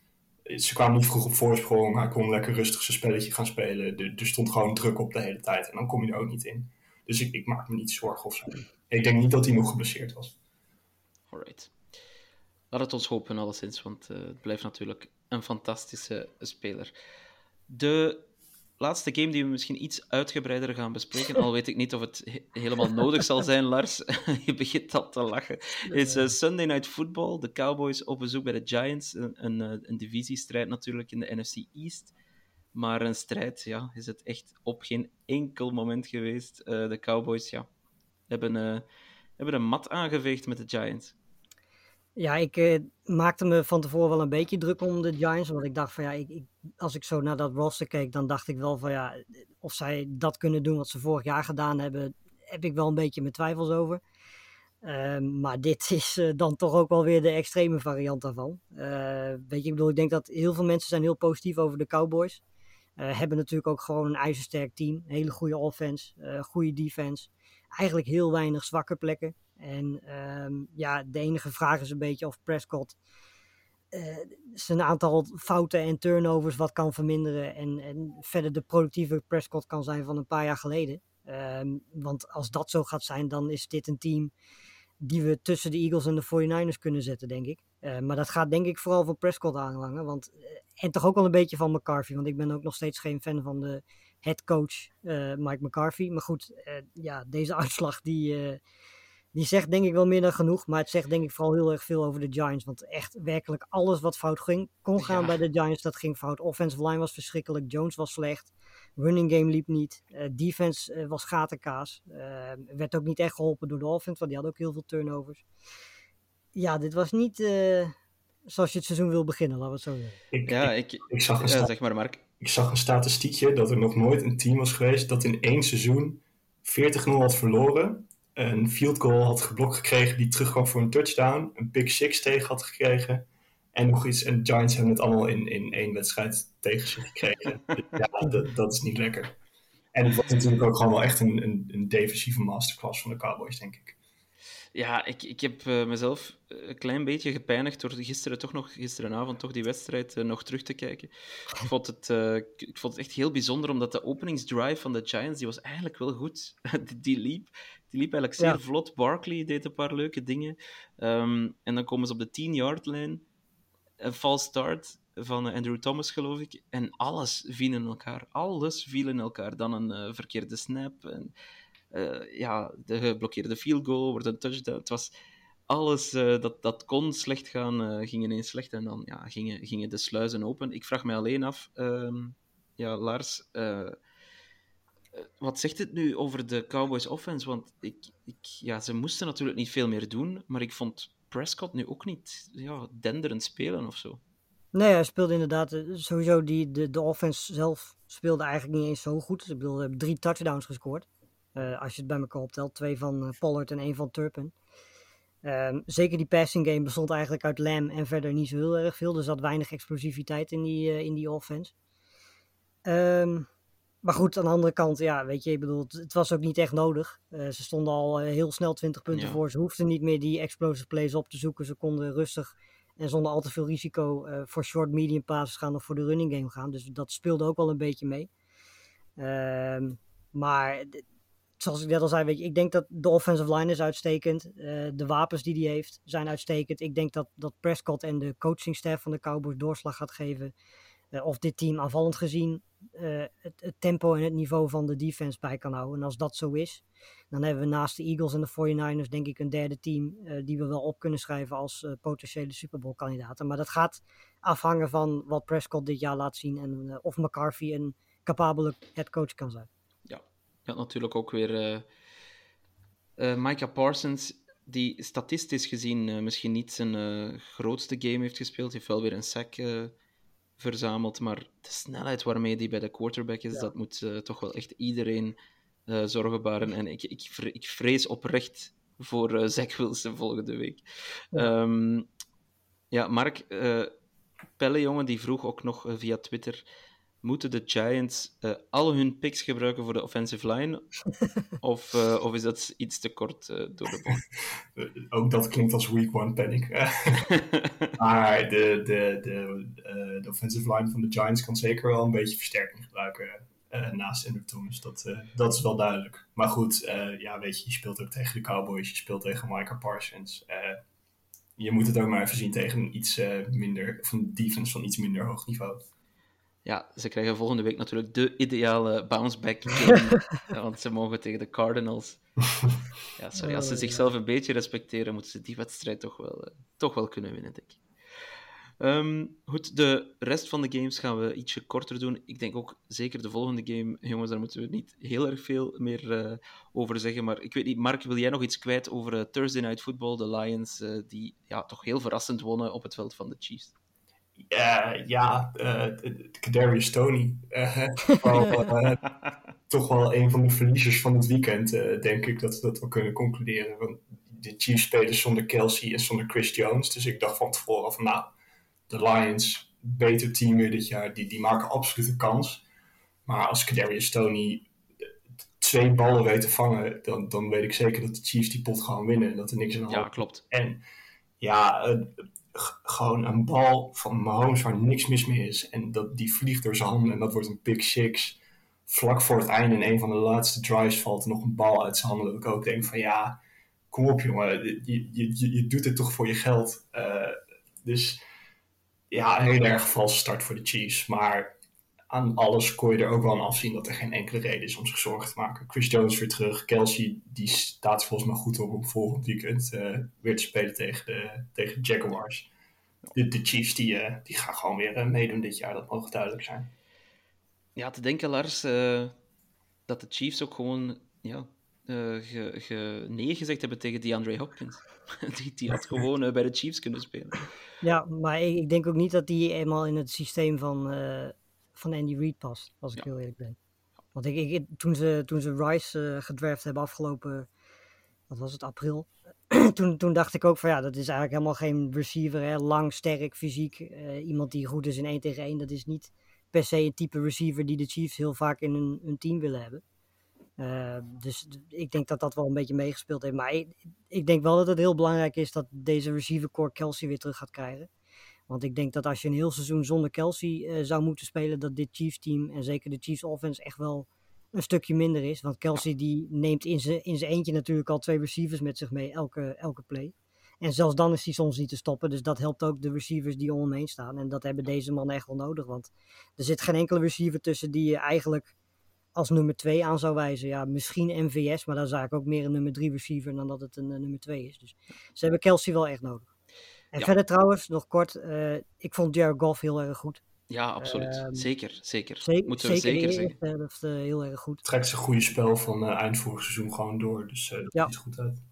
ze kwamen niet vroeg op voorsprong. Hij kon lekker rustig zijn spelletje gaan spelen. Er, stond gewoon druk op de hele tijd. En dan kom je er ook niet in. Dus ik, ik maak me niet zorgen of zo. Ik denk niet dat hij nog geblesseerd was. Alright. Laat het ons hopen, alleszins. Want uh, het blijft natuurlijk een fantastische speler. De laatste game die we misschien iets uitgebreider gaan bespreken, al weet ik niet of het he helemaal nodig zal zijn, Lars. je begint al te lachen. Is uh, Sunday Night Football. De Cowboys op bezoek bij de Giants. Een, een, eh, een divisiestrijd natuurlijk in de NFC East. Maar een strijd, ja, is het echt op geen enkel moment geweest. Uh, de Cowboys, ja, hebben, uh, hebben een mat aangeveegd met de Giants. Ja, ik uh, maakte me van tevoren wel een beetje druk om de Giants. Want ik dacht van ja, ik, als ik zo naar dat roster keek, dan dacht ik wel van ja, of zij dat kunnen doen wat ze vorig jaar gedaan hebben, heb ik wel een beetje mijn twijfels over. Uh, maar dit is uh, dan toch ook wel weer de extreme variant daarvan. Uh, weet je, ik bedoel, ik denk dat heel veel mensen zijn heel positief over de Cowboys. hebben natuurlijk ook gewoon een ijzersterk team. Hele goede offense, goede defense. Eigenlijk heel weinig zwakke plekken. En um, ja, de enige vraag is een beetje of Prescott uh, zijn aantal fouten en turnovers wat kan verminderen. En, en verder de productieve Prescott kan zijn van een paar jaar geleden. Um, want als dat zo gaat zijn, dan is dit een team die we tussen de Eagles en de 49ers kunnen zetten, denk ik. Uh, maar dat gaat denk ik vooral voor Prescott aanlangen. Want, uh, en toch ook wel een beetje van McCarthy. Want ik ben ook nog steeds geen fan van de head coach Mike McCarthy. Maar goed, ja, deze uitslag die die zegt denk ik wel meer dan genoeg. Maar het zegt denk ik vooral heel erg veel over de Giants. Want echt werkelijk alles wat fout ging, kon gaan ja. bij de Giants, dat ging fout. Offensive line was verschrikkelijk. Jones was slecht. Running game liep niet. Uh, defense uh, was gatenkaas. Uh, werd ook niet echt geholpen door de offense, want die had ook heel veel turnovers. Ja, dit was niet zoals je het seizoen wil beginnen, laten we het zo zeggen. Ik, ja, ik, ik, zag een ja, zeg maar, Mark. Ik zag een statistiekje dat er nog nooit een team was geweest dat in één seizoen 40-0 had verloren een field goal had geblokt gekregen die terugkwam voor een touchdown, een pick six tegen had gekregen En nog iets, en de Giants hebben het allemaal in, in één wedstrijd tegen zich gekregen. ja, dat, dat is niet lekker. En het was natuurlijk ook gewoon wel echt een, een, een defensieve masterclass van de Cowboys, denk ik. Ja, ik, ik heb uh, mezelf een klein beetje gepijnigd door gisteren toch nog, gisterenavond toch die wedstrijd uh, nog terug te kijken. Ik vond, het, uh, ik vond het echt heel bijzonder, omdat de openingsdrive van de Giants, die was eigenlijk wel goed. die, die, liep, die liep eigenlijk zeer ja. vlot. Barkley deed een paar leuke dingen. Um, en dan komen ze op de 10-yard-lijn. Een false start van Andrew Thomas, geloof ik. En alles viel in elkaar. Alles viel in elkaar. Dan een verkeerde snap. En, uh, ja, de geblokkeerde field goal wordt een touchdown. Het was alles uh, dat, dat kon slecht gaan, ging ineens slecht. En dan ja, gingen, gingen de sluizen open. Ik vraag mij alleen af, um, ja, Lars, wat zegt het nu over de Cowboys offense? Want ik, ik, ja, ze moesten natuurlijk niet veel meer doen, maar ik vond Prescott nu ook niet ja, denderend spelen of zo. Nee, hij speelde inderdaad sowieso die, de, de offense zelf speelde eigenlijk niet eens zo goed. Ik bedoel, hebben drie touchdowns gescoord. Uh, als je het bij elkaar optelt. Twee van Pollard en één van Turpin. Um, zeker die passing game bestond eigenlijk uit Lam en verder niet zo heel erg veel. Dus had weinig explosiviteit in die, in die offense. Um, maar goed, aan de andere kant, ja, weet je, ik bedoel, het, was ook niet echt nodig. ze stonden al heel snel 20 punten ja. voor. Ze hoefden niet meer die explosive plays op te zoeken. Ze konden rustig en zonder al te veel risico voor short, medium passes gaan of voor de running game gaan. Dus dat speelde ook wel een beetje mee. Um, maar zoals ik net al zei, weet je, ik denk dat de offensive line is uitstekend. De wapens die hij heeft zijn uitstekend. Ik denk dat, dat Prescott en de coachingstaff van de Cowboys doorslag gaat geven. Uh, of dit team aanvallend gezien uh, het, tempo en het niveau van de defense bij kan houden. En als dat zo is, dan hebben we naast de Eagles en de 49ers denk ik een derde team die we wel op kunnen schrijven als potentiële Super Bowl kandidaten. Maar dat gaat afhangen van wat Prescott dit jaar laat zien en of McCarthy een capabele headcoach kan zijn. Je had natuurlijk ook weer Micah Parsons, die statistisch gezien misschien niet zijn grootste game heeft gespeeld. Hij heeft wel weer een sack verzameld, maar de snelheid waarmee hij bij de quarterback is, ja. dat moet toch wel echt iedereen zorgen baren. En ik, ik, ik vrees oprecht voor Zach Wilson volgende week. Ja, um, ja Mark, Pelle, jongen, die vroeg ook nog via Twitter moeten de Giants uh, al hun picks gebruiken voor de offensive line? of, uh, of is dat iets te kort uh, door de bocht? Ook dat klinkt als week one panic. maar de, de, de, de offensive line van de Giants kan zeker wel een beetje versterking gebruiken. naast Andrew Thomas, dat, dat is wel duidelijk. Maar goed, ja, weet je, je speelt ook tegen de Cowboys, je speelt tegen Micah Parsons. je moet het ook maar even zien tegen een iets minder, of een defense van iets minder hoog niveau ja, ze krijgen volgende week natuurlijk de ideale bounce-back game. want ze mogen tegen de Cardinals. Ja, sorry, als ze zichzelf een beetje respecteren, moeten ze die wedstrijd toch wel, uh, toch wel kunnen winnen, denk ik. Um, goed, de rest van de games gaan we ietsje korter doen. Ik denk ook zeker de volgende game, jongens, daar moeten we niet heel erg veel meer uh, over zeggen. Maar ik weet niet, Mark, wil jij nog iets kwijt over uh, Thursday Night Football? De Lions, die ja, toch heel verrassend wonnen op het veld van de Chiefs. Uh, ja, uh, Kadarius Tony. Wel, toch wel een van de verliezers van het weekend, denk ik, dat, dat we kunnen concluderen. Want de Chiefs spelen zonder Kelsey en zonder Chris Jones. Dus ik dacht van tevoren van, nou, de Lions, beter team weer dit jaar, die, die maken absoluut een kans. Maar als Kadarius Tony twee ballen weet te vangen, dan, dan weet ik zeker dat de Chiefs die pot gaan winnen. En dat er niks aan de hand Ja, klopt. En ja, gewoon een bal van Mahomes waar niks mis mee is. En dat, die vliegt door zijn handen en dat wordt een pick six. Vlak voor het einde in een van de laatste drives valt er nog een bal uit zijn handen. Dat ik ook denk van ja, kom op jongen, je, je, je, doet het toch voor je geld. Uh, dus ja, een hele erg valse start voor de Chiefs. Maar aan alles kon je er ook wel aan afzien dat er geen enkele reden is om zich zorgen te maken. Chris Jones weer terug. Kelsey die staat volgens mij goed op om volgend weekend uh, weer te spelen tegen de, tegen de Jaguars. De, de Chiefs die, uh, die gaan gewoon weer uh, meedoen dit jaar, dat mogen duidelijk zijn. Ja, te denken Lars, dat de Chiefs ook gewoon ja, ge, ge, nee gezegd hebben tegen DeAndre Hopkins. die, die had gewoon bij de Chiefs kunnen spelen. Ja, maar ik, ik, denk ook niet dat die eenmaal in het systeem van van Andy Reid past, als ik ja. heel eerlijk ben. Want ik, ik, toen, ze, toen ze Rice uh, gedraft hebben afgelopen wat was het, april. toen, toen dacht ik ook van ja, dat is eigenlijk helemaal geen receiver. Hè? Lang, sterk, fysiek. eh, iemand die goed is in 1 tegen 1. Dat is niet per se een type receiver die de Chiefs heel vaak in hun, hun team willen hebben. Eh, dus ik denk dat dat wel een beetje meegespeeld heeft. Maar ik, ik denk wel dat het heel belangrijk is dat deze receiver core Kelsey weer terug gaat krijgen. Want ik denk dat als je een heel seizoen zonder Kelsey eh, zou moeten spelen, dat dit Chiefs team en zeker de Chiefs offense echt wel een stukje minder is. Want Kelsey die neemt in zijn in zijn eentje natuurlijk al twee receivers met zich mee elke, elke play. En zelfs dan is hij soms niet te stoppen. Dus dat helpt ook de receivers die om hem heen staan. En dat hebben deze mannen echt wel nodig. Want er zit geen enkele receiver tussen die je eigenlijk als nummer 2 aan zou wijzen. Ja, misschien MVS, maar dan zou ik ook meer een nummer 3 receiver dan dat het een eh, nummer 2 is. Dus ze hebben Kelsey wel echt nodig. En Ja. verder trouwens, nog kort, eh, ik vond Jared Goff heel erg goed. Ja, absoluut. Ehm, zeker, zeker. Zeker, Moeten we zeker, zeker zeggen. eerste helft eh, heel erg goed. Trekt zijn goede spel van eh, eind vorig seizoen gewoon door. Dus eh, dat Ja. ziet goed uit.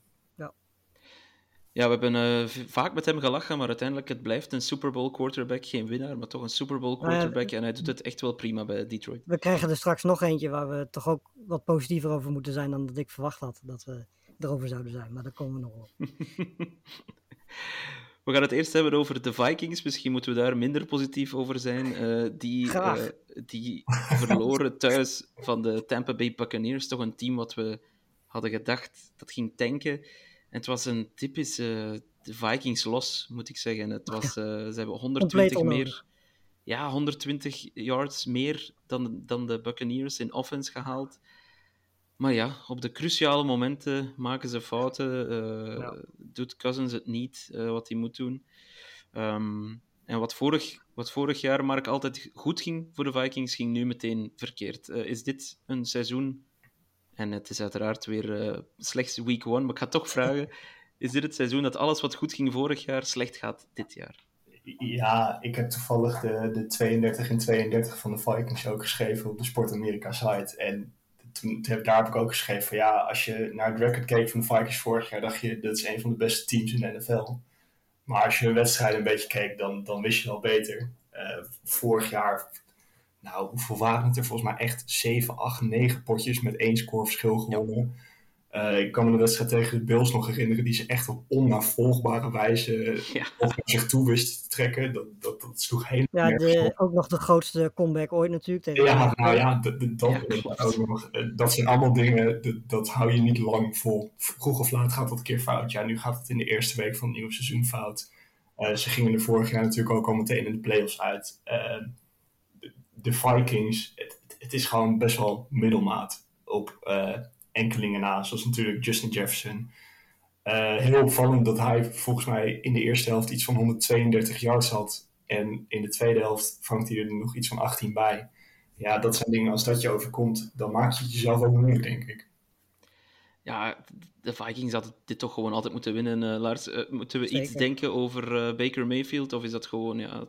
Ja, we hebben eh, vaak met hem gelachen, maar uiteindelijk het blijft een Super Bowl quarterback. Geen winnaar, maar toch een Super Bowl ja, quarterback. En hij doet het echt wel prima bij Detroit. We krijgen er straks nog eentje waar we toch ook wat positiever over moeten zijn dan dat ik verwacht had dat we erover zouden zijn. Maar daar komen we nog op. We gaan het eerst hebben over de Vikings. Misschien moeten we daar minder positief over zijn. Eh, die, eh, die verloren thuis van de Tampa Bay Buccaneers. Toch een team wat we hadden gedacht dat ging tanken. En het was een typisch de Vikings los, moet ik zeggen. Het was, eh, ze hebben 120 onnodig. meer... Ja, 120 yards meer dan, dan de Buccaneers in offense gehaald. Maar ja, op de cruciale momenten maken ze fouten. eh, Ja. Doet Cousins het niet eh, wat hij moet doen. Ehm, en wat vorig, wat vorig jaar Mark altijd goed ging voor de Vikings, ging nu meteen verkeerd. Eh, is dit een seizoen? En het is uiteraard weer slechts week one, maar ik ga toch vragen: is dit het seizoen dat alles wat goed ging vorig jaar slecht gaat dit jaar? Ja, ik heb toevallig de, de 32 en 32 van de Vikings ook geschreven op de Sport Amerika site. En toen, toen heb, daar heb ik ook geschreven van ja, als je naar het record keek van de Vikings vorig jaar, dacht je dat is een van de beste teams in de NFL. Maar als je een wedstrijd een beetje keek, dan, dan wist je wel beter. Eh, vorig jaar, nou, hoeveel waren het er? Volgens mij echt 7, 8, 9 potjes met één score verschil gewonnen. Eh, ik kan me de wedstrijd tegen de Bills nog herinneren, die ze echt op onnavolgbare wijze Ja. of naar zich toe wisten te trekken. Dat, dat, dat sloeg helemaal Ja, de, op. ook nog de grootste comeback ooit natuurlijk. Tegen Ja, nou ja, d- d- dat, Ja, klopt. ook nog. Eh, dat zijn allemaal dingen, dat hou je niet lang vol. Vroeg of laat gaat dat een keer fout. Ja, nu gaat het in de eerste week van het nieuwe seizoen fout. Eh, ze gingen er vorig jaar natuurlijk ook al meteen in de playoffs uit. De, de Vikings, het, het is gewoon best wel middelmaat op eh, enkelingen na. Zoals natuurlijk Justin Jefferson. Eh, heel opvallend dat hij volgens mij in de eerste helft iets van 132 yards had. En in de tweede helft vangt hij er nog iets van 18 bij. Ja, dat zijn dingen, als dat je overkomt, dan maak je het jezelf ook moeilijk, denk ik. Ja, de Vikings hadden dit toch gewoon altijd moeten winnen, eh, Lars. Eh, moeten we iets denken over eh, Baker Mayfield? Of is dat gewoon, ja,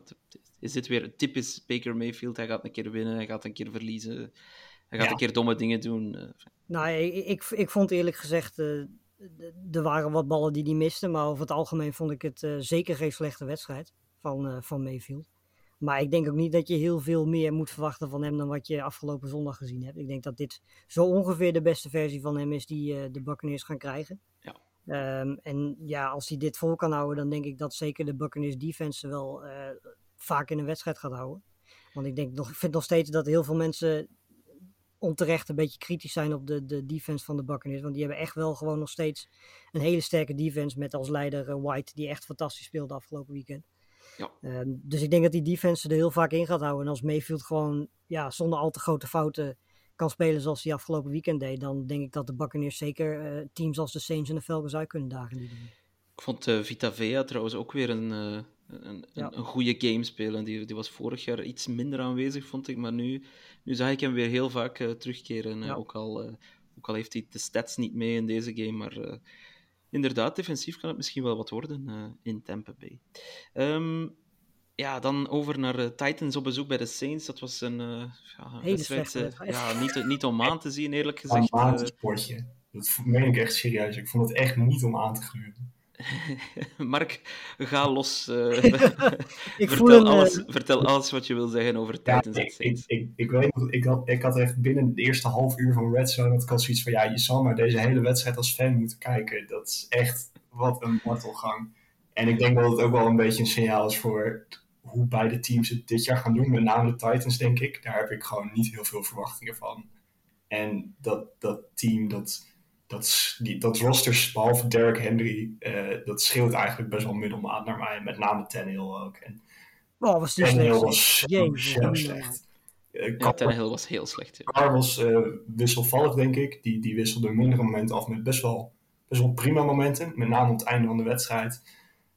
is dit weer een typisch Baker Mayfield? Hij gaat een keer winnen, hij gaat een keer verliezen, hij gaat Ja. een keer domme dingen doen. Nou, ik, ik, ik vond eerlijk gezegd, eh, er waren wat ballen die die misten. Maar over het algemeen vond ik het eh, zeker geen slechte wedstrijd van, eh, van Mayfield. Maar ik denk ook niet dat je heel veel meer moet verwachten van hem dan wat je afgelopen zondag gezien hebt. Ik denk dat dit zo ongeveer de beste versie van hem is die de Buccaneers gaan krijgen. Ja. Ehm, en ja, als hij dit vol kan houden, dan denk ik dat zeker de Buccaneers defense wel vaak in een wedstrijd gaat houden. Want ik denk nog, ik vind nog steeds dat heel veel mensen onterecht een beetje kritisch zijn op de, de defense van de Buccaneers. Want die hebben echt wel gewoon nog steeds een hele sterke defense met als leider eh, White, die echt fantastisch speelde afgelopen weekend. Ja. Ehm, dus ik denk dat die defense er heel vaak in gaat houden. En als Mayfield gewoon ja, zonder al te grote fouten kan spelen zoals hij afgelopen weekend deed, dan denk ik dat de Buccaneers zeker eh, teams als de Saints en de Falcons uit kunnen dagen. Die. Ik vond eh, Vita Vea trouwens ook weer een, een, Ja. een, een goede game spelen. Die, die was vorig jaar iets minder aanwezig, vond ik. Maar nu, nu zag ik hem weer heel vaak eh, terugkeren. eh, Ja. ook, al, eh, ook al heeft hij de stats niet mee in deze game. Maar eh, inderdaad, defensief kan het misschien wel wat worden eh, in Tampa Bay. Ehm, ja, dan over naar Titans op bezoek bij de Saints. Dat was een eh, ja, een wedstrijd, ja, niet, niet om aan te zien, eerlijk Een gezegd. Maandsportje. Dat meen ik echt serieus. Ik vond het echt niet om aan te gluren. Mark, ga los. Uh, ik vertel, een, alles, vertel alles wat je wil zeggen over Titans ja, ik, ik, ik, ik, weet ik had, ik had echt binnen de eerste half uur van Red Zone dat ik zoiets van, ja, je zal maar deze hele wedstrijd als fan moeten kijken. Dat is echt wat een martelgang. En ik denk dat het ook wel een beetje een signaal is voor hoe beide teams het dit jaar gaan doen. Met name de Titans, denk ik. Daar heb ik gewoon niet heel veel verwachtingen van. En dat, dat team, dat, dat, die, dat roster, behalve Derrick Henry, uh, dat scheelt eigenlijk best wel middelmaat naar mij. Met name Tannehill ook. En oh, was die Tannehill slecht? was zo, zo slecht. Uh, ja, Tannehill was heel slecht. Ja. Carr was uh, wisselvallig, denk ik. Die, die wisselde mindere momenten af met best wel, best wel prima momenten. Met name op het einde van de wedstrijd.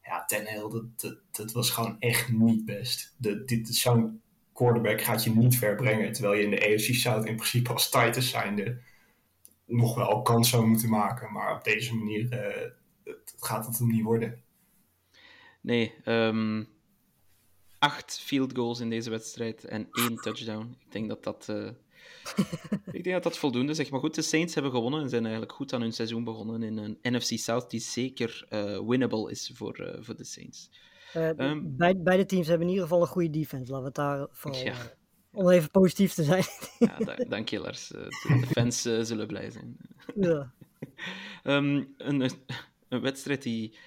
Ja, Tannehill, dat, dat, dat was gewoon echt niet best. De, dit, zo'n quarterback gaat je niet ver brengen. Terwijl je in de AFC South in principe als Titans zijnde nog wel kans zou moeten maken. Maar op deze manier uh, gaat het hem niet worden. Nee, um, acht field goals in deze wedstrijd en één touchdown. Ik denk dat dat, uh, ik denk dat, dat voldoende is. Maar goed, de Saints hebben gewonnen en zijn eigenlijk goed aan hun seizoen begonnen in een NFC South die zeker uh, winnable is voor, voor de Saints. Um, beide, beide teams hebben in ieder geval een goede defense. Laten we het daar vooral... Ja om even positief te zijn. ja, dank je Lars. De fans uh, zullen blij zijn. Ja. um, een, een, wedstrijd die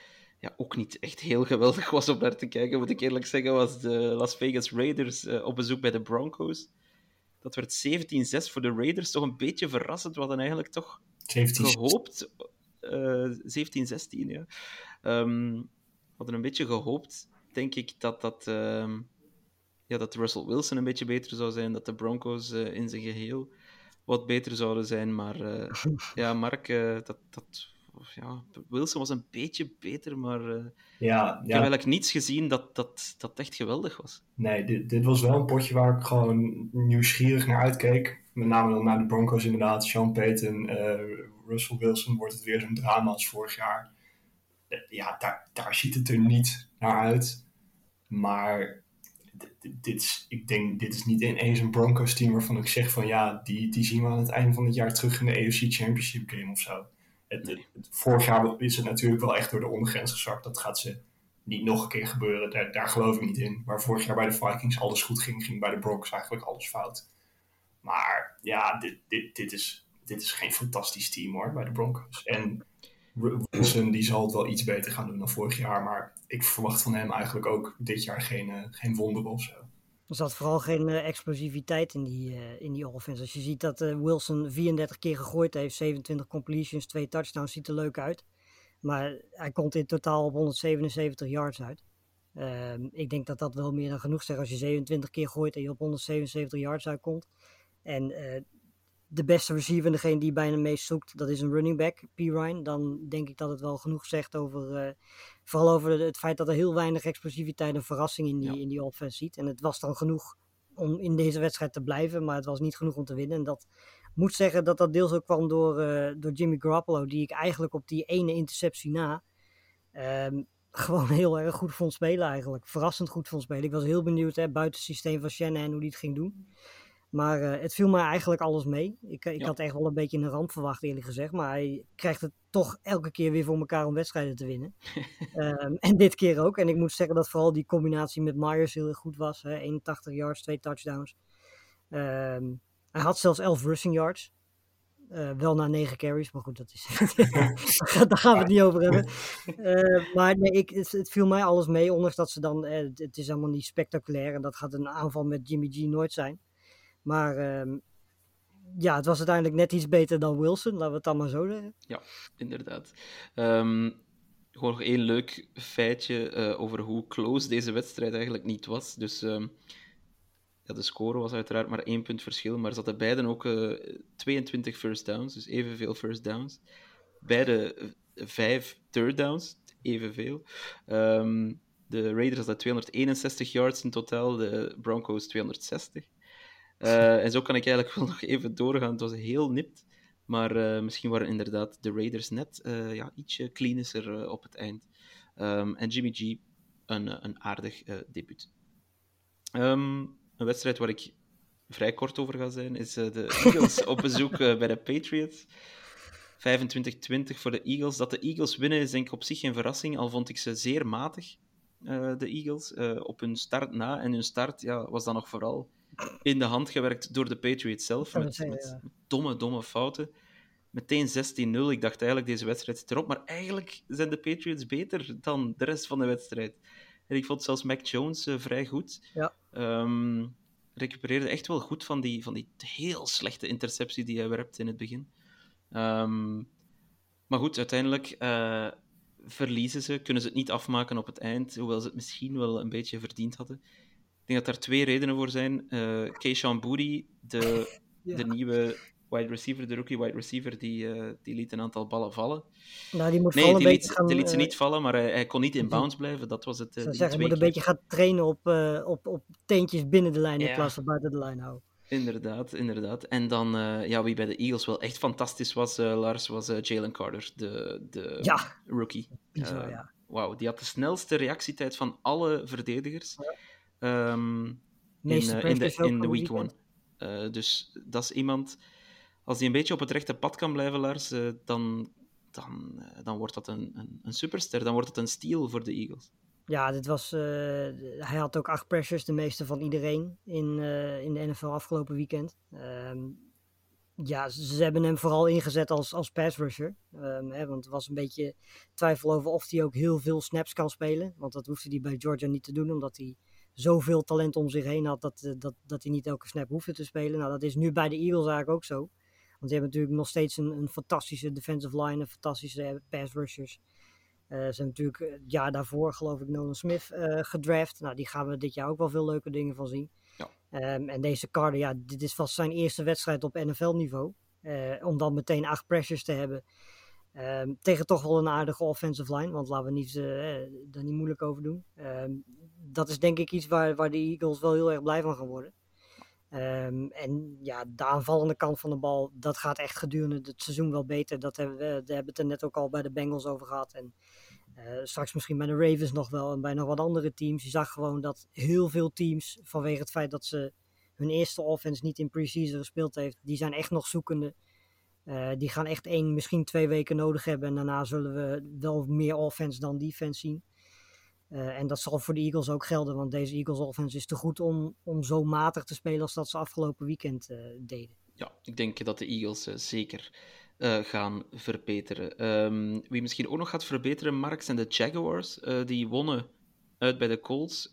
ja, ook niet echt heel geweldig was om naar te kijken, moet ik eerlijk zeggen, was de Las Vegas Raiders uh, op bezoek bij de Broncos. Dat werd 17-6 voor de Raiders. Toch een beetje verrassend. We hadden eigenlijk toch 17. gehoopt... Uh, 17-16, ja. Um, we hadden een beetje gehoopt, denk ik, dat dat... Um, ja, dat Russell Wilson een beetje beter zou zijn, dat de Broncos uh, in zijn geheel wat beter zouden zijn. Maar uh, ja, Mark, uh, dat, dat, ja, Wilson was een beetje beter, maar ja, ja. ik heb eigenlijk niets gezien dat, dat, dat echt geweldig was. Nee, dit, dit was wel een potje waar ik gewoon nieuwsgierig naar uitkeek. Met name dan naar de Broncos inderdaad. Sean Payton, Russell Wilson wordt het weer zo'n drama als vorig jaar. ja, daar, daar ziet het er niet naar uit. Maar dit, is, ik denk, dit is niet ineens een Broncos team waarvan ik zeg van ja, die, die zien we aan het einde van het jaar terug in de AFC Championship game of zo. Het, het, vorig jaar is het natuurlijk wel echt door de ondergrens gezakt. Dat gaat ze niet nog een keer gebeuren. Daar, daar geloof ik niet in. Waar vorig jaar bij de Vikings alles goed ging, ging bij de Broncos eigenlijk alles fout. Maar ja, dit, dit, dit, is, dit is geen fantastisch team hoor, bij de Broncos. En Wilson die zal het wel iets beter gaan doen dan vorig jaar. Maar ik verwacht van hem eigenlijk ook dit jaar geen, uh, geen wonder of zo. Er zat vooral geen uh, explosiviteit in die, uh, in die offense. Als je ziet dat Wilson 34 keer gegooid heeft, 27 completions, 2 touchdowns, ziet er leuk uit. Maar hij komt in totaal op 177 yards uit. Ehm, ik denk dat dat wel meer dan genoeg zegt als je 27 keer gooit en je op 177 yards uitkomt. En de beste receiver, degene die bijna meest zoekt, dat is een running back, P. Ryan. Dan denk ik dat het wel genoeg zegt over, uh, vooral over het feit dat er heel weinig explosiviteit en verrassing in die, ja. in die offense ziet. En het was dan genoeg om in deze wedstrijd te blijven, maar het was niet genoeg om te winnen. En dat moet zeggen dat dat deels ook kwam door, uh, door Jimmy Garoppolo, die ik eigenlijk op die ene interceptie na um, gewoon heel erg goed vond spelen eigenlijk. Verrassend goed vond spelen. Ik was heel benieuwd, hè, buiten het systeem van Shanahan, hoe die het ging doen. Maar uh, het viel mij eigenlijk alles mee. Ik, ik ja. had echt wel een beetje een ramp verwacht, eerlijk gezegd. Maar hij krijgt het toch elke keer weer voor elkaar om wedstrijden te winnen. um, en dit keer ook. En ik moet zeggen dat vooral die combinatie met Myers heel erg goed was. Hè? 81 yards, twee touchdowns. Um, hij had zelfs 11 rushing yards. Uh, wel na 9 carries, maar goed, dat is. daar gaan we het niet over hebben. Uh, maar nee, ik, het, het, viel mij alles mee, ondanks dat ze dan. Uh, het is allemaal niet spectaculair en dat gaat een aanval met Jimmy G nooit zijn. Maar um, ja, het was uiteindelijk net iets beter dan Wilson, laten we het dan maar zo zeggen. Ja, inderdaad. Um, gewoon nog één leuk feitje uh, over hoe close deze wedstrijd eigenlijk niet was. Dus um, ja, de score was uiteraard maar één punt verschil, maar ze hadden beiden ook uh, 22 first downs, dus evenveel first downs. Beide vijf third downs, evenveel. Um, de Raiders hadden 261 yards in totaal, de Broncos 260. Uh, en zo kan ik eigenlijk wel nog even doorgaan. Het was heel nipt. Maar uh, misschien waren inderdaad de Raiders net uh, ja, ietsje klinischer op het eind. Um, en Jimmy G een, een aardig debuut. Um, een wedstrijd waar ik vrij kort over ga zijn, is de Eagles op bezoek bij de Patriots. 25-20 voor de Eagles. Dat de Eagles winnen is denk ik op zich geen verrassing, al vond ik ze zeer matig, de Eagles, uh, op hun start na. En hun start ja, was dan nog vooral in de hand gewerkt door de Patriots zelf, met, met, met domme, domme fouten. Meteen 16-0. Ik dacht eigenlijk, deze wedstrijd zit erop. Maar eigenlijk zijn de Patriots beter dan de rest van de wedstrijd. En ik vond zelfs Mac Jones uh, vrij goed. Ja. Um, recupereerde echt wel goed van die, van die heel slechte interceptie die hij werpt in het begin. Um, maar goed, uiteindelijk uh, verliezen ze, kunnen ze het niet afmaken op het eind, hoewel ze het misschien wel een beetje verdiend hadden. Ik denk dat daar twee redenen voor zijn. Uh, Keishan Boody, de, ja. de nieuwe wide receiver, de rookie wide receiver, die, uh, die liet een aantal ballen vallen. Nou, die moet nee, die liet, gaan, die liet ze niet vallen, maar hij, hij kon niet in bounds blijven. Dat was het. Uh, zeggen, hij moet een beetje gaan trainen op, uh, op, op teentjes binnen de lijn in ja. plaats van buiten de lijn houden. Inderdaad, inderdaad. En dan, uh, ja, wie bij de Eagles wel echt fantastisch was, uh, Lars, was uh, Jalen Carter, de, de ja. rookie. Ja. Wauw, die had de snelste reactietijd van alle verdedigers ja. um, in, in, de, in de week one. dus dat is iemand, als hij een beetje op het rechte pad kan blijven, Lars, dan, dan, dan wordt dat een, een, een superster. Dan wordt het een steal voor de Eagles. Ja, dit was, uh, hij had ook acht pressures, de meeste van iedereen in, uh, in de NFL afgelopen weekend. Um, ja, ze hebben hem vooral ingezet als, als pass rusher. Um, hè, want er was een beetje twijfel over of hij ook heel veel snaps kan spelen. Want dat hoefde hij bij Georgia niet te doen, omdat hij zoveel talent om zich heen had dat, dat, dat hij niet elke snap hoefde te spelen. Nou, dat is nu bij de Eagles eigenlijk ook zo. Want ze hebben natuurlijk nog steeds een, een fantastische defensive line, een fantastische pass rushers. Uh, ze hebben natuurlijk het jaar daarvoor, geloof ik, Nolan Smith uh, gedraft. Nou, die gaan we dit jaar ook wel veel leuke dingen van zien. Ja. Um, en deze Carter, ja, dit is vast zijn eerste wedstrijd op NFL-niveau. Uh, om dan meteen acht pressures te hebben. Um, tegen toch wel een aardige offensive line. Want laten we niet, daar niet moeilijk over doen. Um, dat is denk ik iets waar, waar de Eagles wel heel erg blij van gaan worden. Um, en ja, de aanvallende kant van de bal, dat gaat echt gedurende het seizoen wel beter. Dat hebben we, daar hebben het er net ook al bij de Bengals over gehad. En uh, straks misschien bij de Ravens nog wel en bij nog wat andere teams. Je zag gewoon dat heel veel teams, vanwege het feit dat ze hun eerste offense niet in preseason gespeeld heeft, die zijn echt nog zoekende. Uh, die gaan echt één, misschien twee weken nodig hebben. En daarna zullen we wel meer offense dan defense zien. Uh, en dat zal voor de Eagles ook gelden, want deze Eagles offense is te goed om, om zo matig te spelen als dat ze afgelopen weekend deden. Ja, ik denk dat de Eagles uh, zeker gaan verbeteren. Um, wie misschien ook nog gaat verbeteren, Mark, zijn de Jaguars. die wonnen uit bij de Colts 31-21.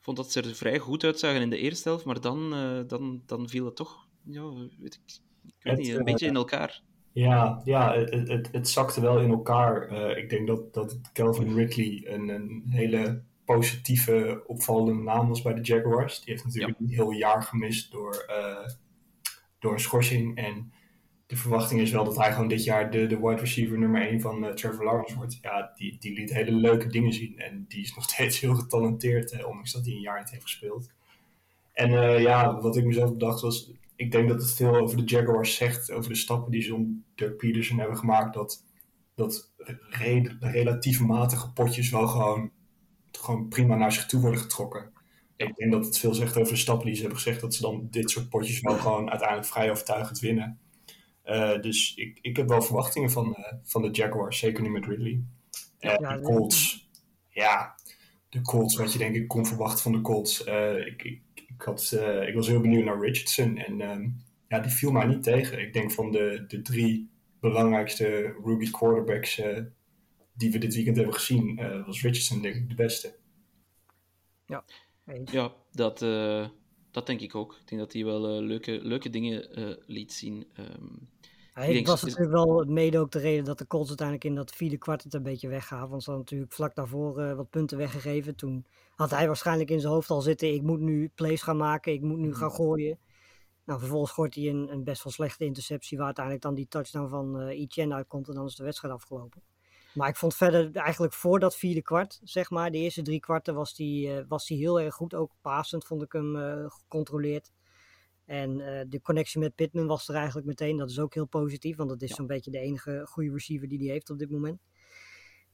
Vond dat ze er vrij goed uitzagen in de eerste helft, maar dan, dan, dan viel het toch ja, weet ik, ik weet niet, een beetje in elkaar. Ja, ja het, het, het zakte wel in elkaar. Uh, ik denk dat, dat Calvin Ridley een, een hele positieve, opvallende naam was bij de Jaguars. Die heeft natuurlijk ja. een heel jaar gemist door, uh, door een schorsing. En de verwachting is wel dat hij gewoon dit jaar de, de wide receiver nummer 1 van uh, Trevor Lawrence wordt. Ja, die, die liet hele leuke dingen zien. En die is nog steeds heel getalenteerd, ondanks dat hij een jaar niet heeft gespeeld. En ja, wat ik mezelf bedacht was, ik denk dat het veel over de Jaguars zegt, over de stappen die ze om Dirk Peterson hebben gemaakt, dat, dat re relatief matige potjes wel gewoon, gewoon prima naar zich toe worden getrokken. Ik denk dat het veel zegt over de stappen die ze hebben gezegd, dat ze dan dit soort potjes wel gewoon uiteindelijk vrij overtuigend winnen. Uh, dus ik, ik heb wel verwachtingen van, uh, van de Jaguars, zeker nu met Ridley. Uh, ja, de Colts, ja, de Colts, wat je denk ik kon verwachten van de Colts. ik, ik ik, had, ik was heel benieuwd naar Richardson. En um, ja, die viel mij niet tegen. Ik denk van de, de drie belangrijkste rookie quarterbacks die we dit weekend hebben gezien, was Richardson denk ik de beste. Ja, ja dat, dat denk ik ook. Ik denk dat hij wel leuke, leuke dingen liet zien. Um, hij denk, was natuurlijk wel mede ook de reden dat de Colts uiteindelijk in dat vierde kwart het een beetje weggaven. Want ze hadden natuurlijk vlak daarvoor wat punten weggegeven. Toen had hij waarschijnlijk in zijn hoofd al zitten, ik moet nu plays gaan maken, ik moet nu gaan gooien. Nou, vervolgens gooit hij een, een best wel slechte interceptie, waar uiteindelijk dan die touchdown van uh, Etienne uitkomt en dan is de wedstrijd afgelopen. Maar ik vond verder eigenlijk voor dat vierde kwart, zeg maar, de eerste drie kwarten was hij uh, was die heel erg goed. Ook passend vond ik hem uh, gecontroleerd. En uh, de connectie met Pittman was er eigenlijk meteen. Dat is ook heel positief, want dat is ja. zo'n beetje de enige goede receiver die hij heeft op dit moment.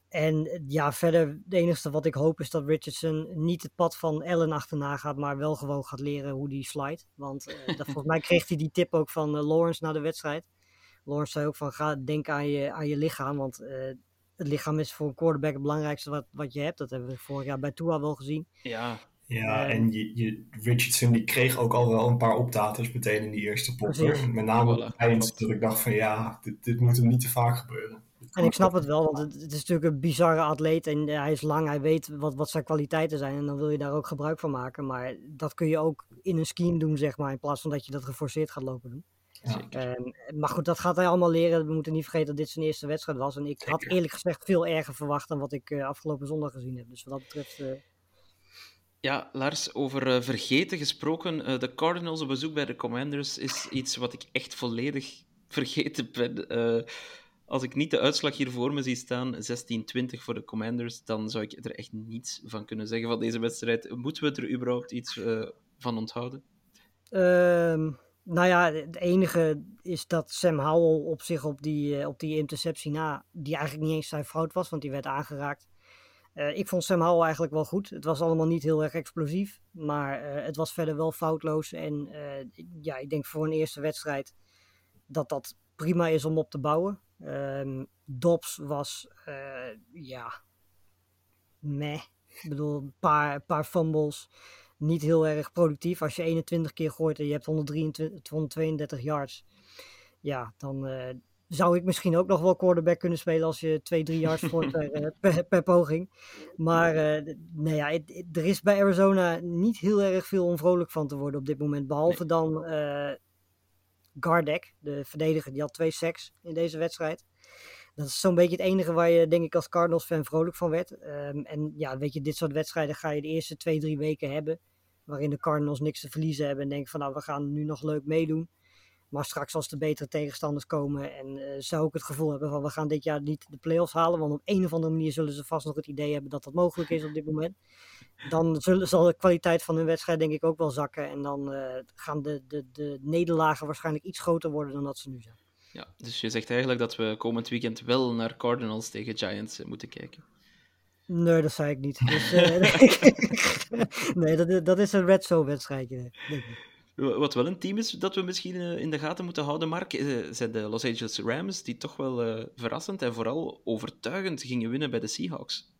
En ja, verder, het enige wat ik hoop is dat Richardson niet het pad van Allen achterna gaat, maar wel gewoon gaat leren hoe die slide. Want uh, dat, volgens mij kreeg hij die tip ook van uh, Lawrence na de wedstrijd. Lawrence zei ook van ga denk aan je, aan je lichaam, want het lichaam is voor een quarterback het belangrijkste wat, wat je hebt. Dat hebben we vorig jaar bij Tua wel gezien. Ja, ja, en je, je, Richardson die kreeg ook al wel een paar optaters meteen in die eerste potter. Met name op het eind dat ik dacht van ja, dit, dit moet hem niet te vaak gebeuren. En ik snap het wel, want het, het, is natuurlijk een bizarre atleet en hij is lang, hij weet wat, wat zijn kwaliteiten zijn en dan wil je daar ook gebruik van maken. Maar dat kun je ook in een scheme doen, zeg maar, in plaats van dat je dat geforceerd gaat lopen doen. Ja. maar goed, dat gaat hij allemaal leren. We moeten niet vergeten dat dit zijn eerste wedstrijd was. En ik had eerlijk gezegd veel erger verwacht dan wat ik uh, afgelopen zondag gezien heb. Dus wat dat betreft... Uh... Ja, Lars, over uh, vergeten gesproken. de Cardinals op bezoek bij de Commanders is iets wat ik echt volledig vergeten ben. als ik niet de uitslag hier voor me zie staan, 16-20 voor de Commanders, dan zou ik er echt niets van kunnen zeggen van deze wedstrijd. Moeten we er überhaupt iets van onthouden? Ehm, nou ja, het enige is dat Sam Howell op zich op die, uh, op die interceptie na, die eigenlijk niet eens zijn fout was, want die werd aangeraakt. Uh, ik vond Sam Howell eigenlijk wel goed. Het was allemaal niet heel erg explosief, maar uh, het was verder wel foutloos. En ja, ik denk voor een eerste wedstrijd dat dat prima is om op te bouwen. Um, Dobbs was, ja, meh. Ik bedoel, een paar, paar fumbles niet heel erg productief. Als je 21 keer gooit en je hebt 123, 132 yards, ja, dan uh, zou ik misschien ook nog wel quarterback kunnen spelen als je 2, 3 yards gooit per, eh, per, per, poging. Maar uh, nou ja, het, het, er is bij Arizona niet heel erg veel om vrolijk van te worden op dit moment. Behalve nee. dan Gardek, de verdediger, die had twee sacks in deze wedstrijd. Dat is zo'n beetje het enige waar je, denk ik, als Cardinals-fan vrolijk van werd. Um, en ja, weet je, dit soort wedstrijden ga je de eerste twee, drie weken hebben. Waarin de Cardinals niks te verliezen hebben. En denken van, nou, we gaan nu nog leuk meedoen. Maar straks als de betere tegenstanders komen en uh, zou ik het gevoel hebben van we gaan dit jaar niet de playoffs halen. Want op een of andere manier zullen ze vast nog het idee hebben dat dat mogelijk is op dit moment. Dan zal de kwaliteit van hun wedstrijd denk ik ook wel zakken. En dan uh, gaan de, de, de nederlagen waarschijnlijk iets groter worden dan dat ze nu zijn. Ja, dus je zegt eigenlijk dat we komend weekend wel naar Cardinals tegen Giants eh, moeten kijken. Nee, dat zei ik niet. Dus, uh, nee, dat, dat is een red zone wedstrijdje. Wat wel een team is dat we misschien uh, in de gaten moeten houden, Mark, zijn de Los Angeles Rams, die toch wel verrassend en vooral overtuigend gingen winnen bij de Seahawks.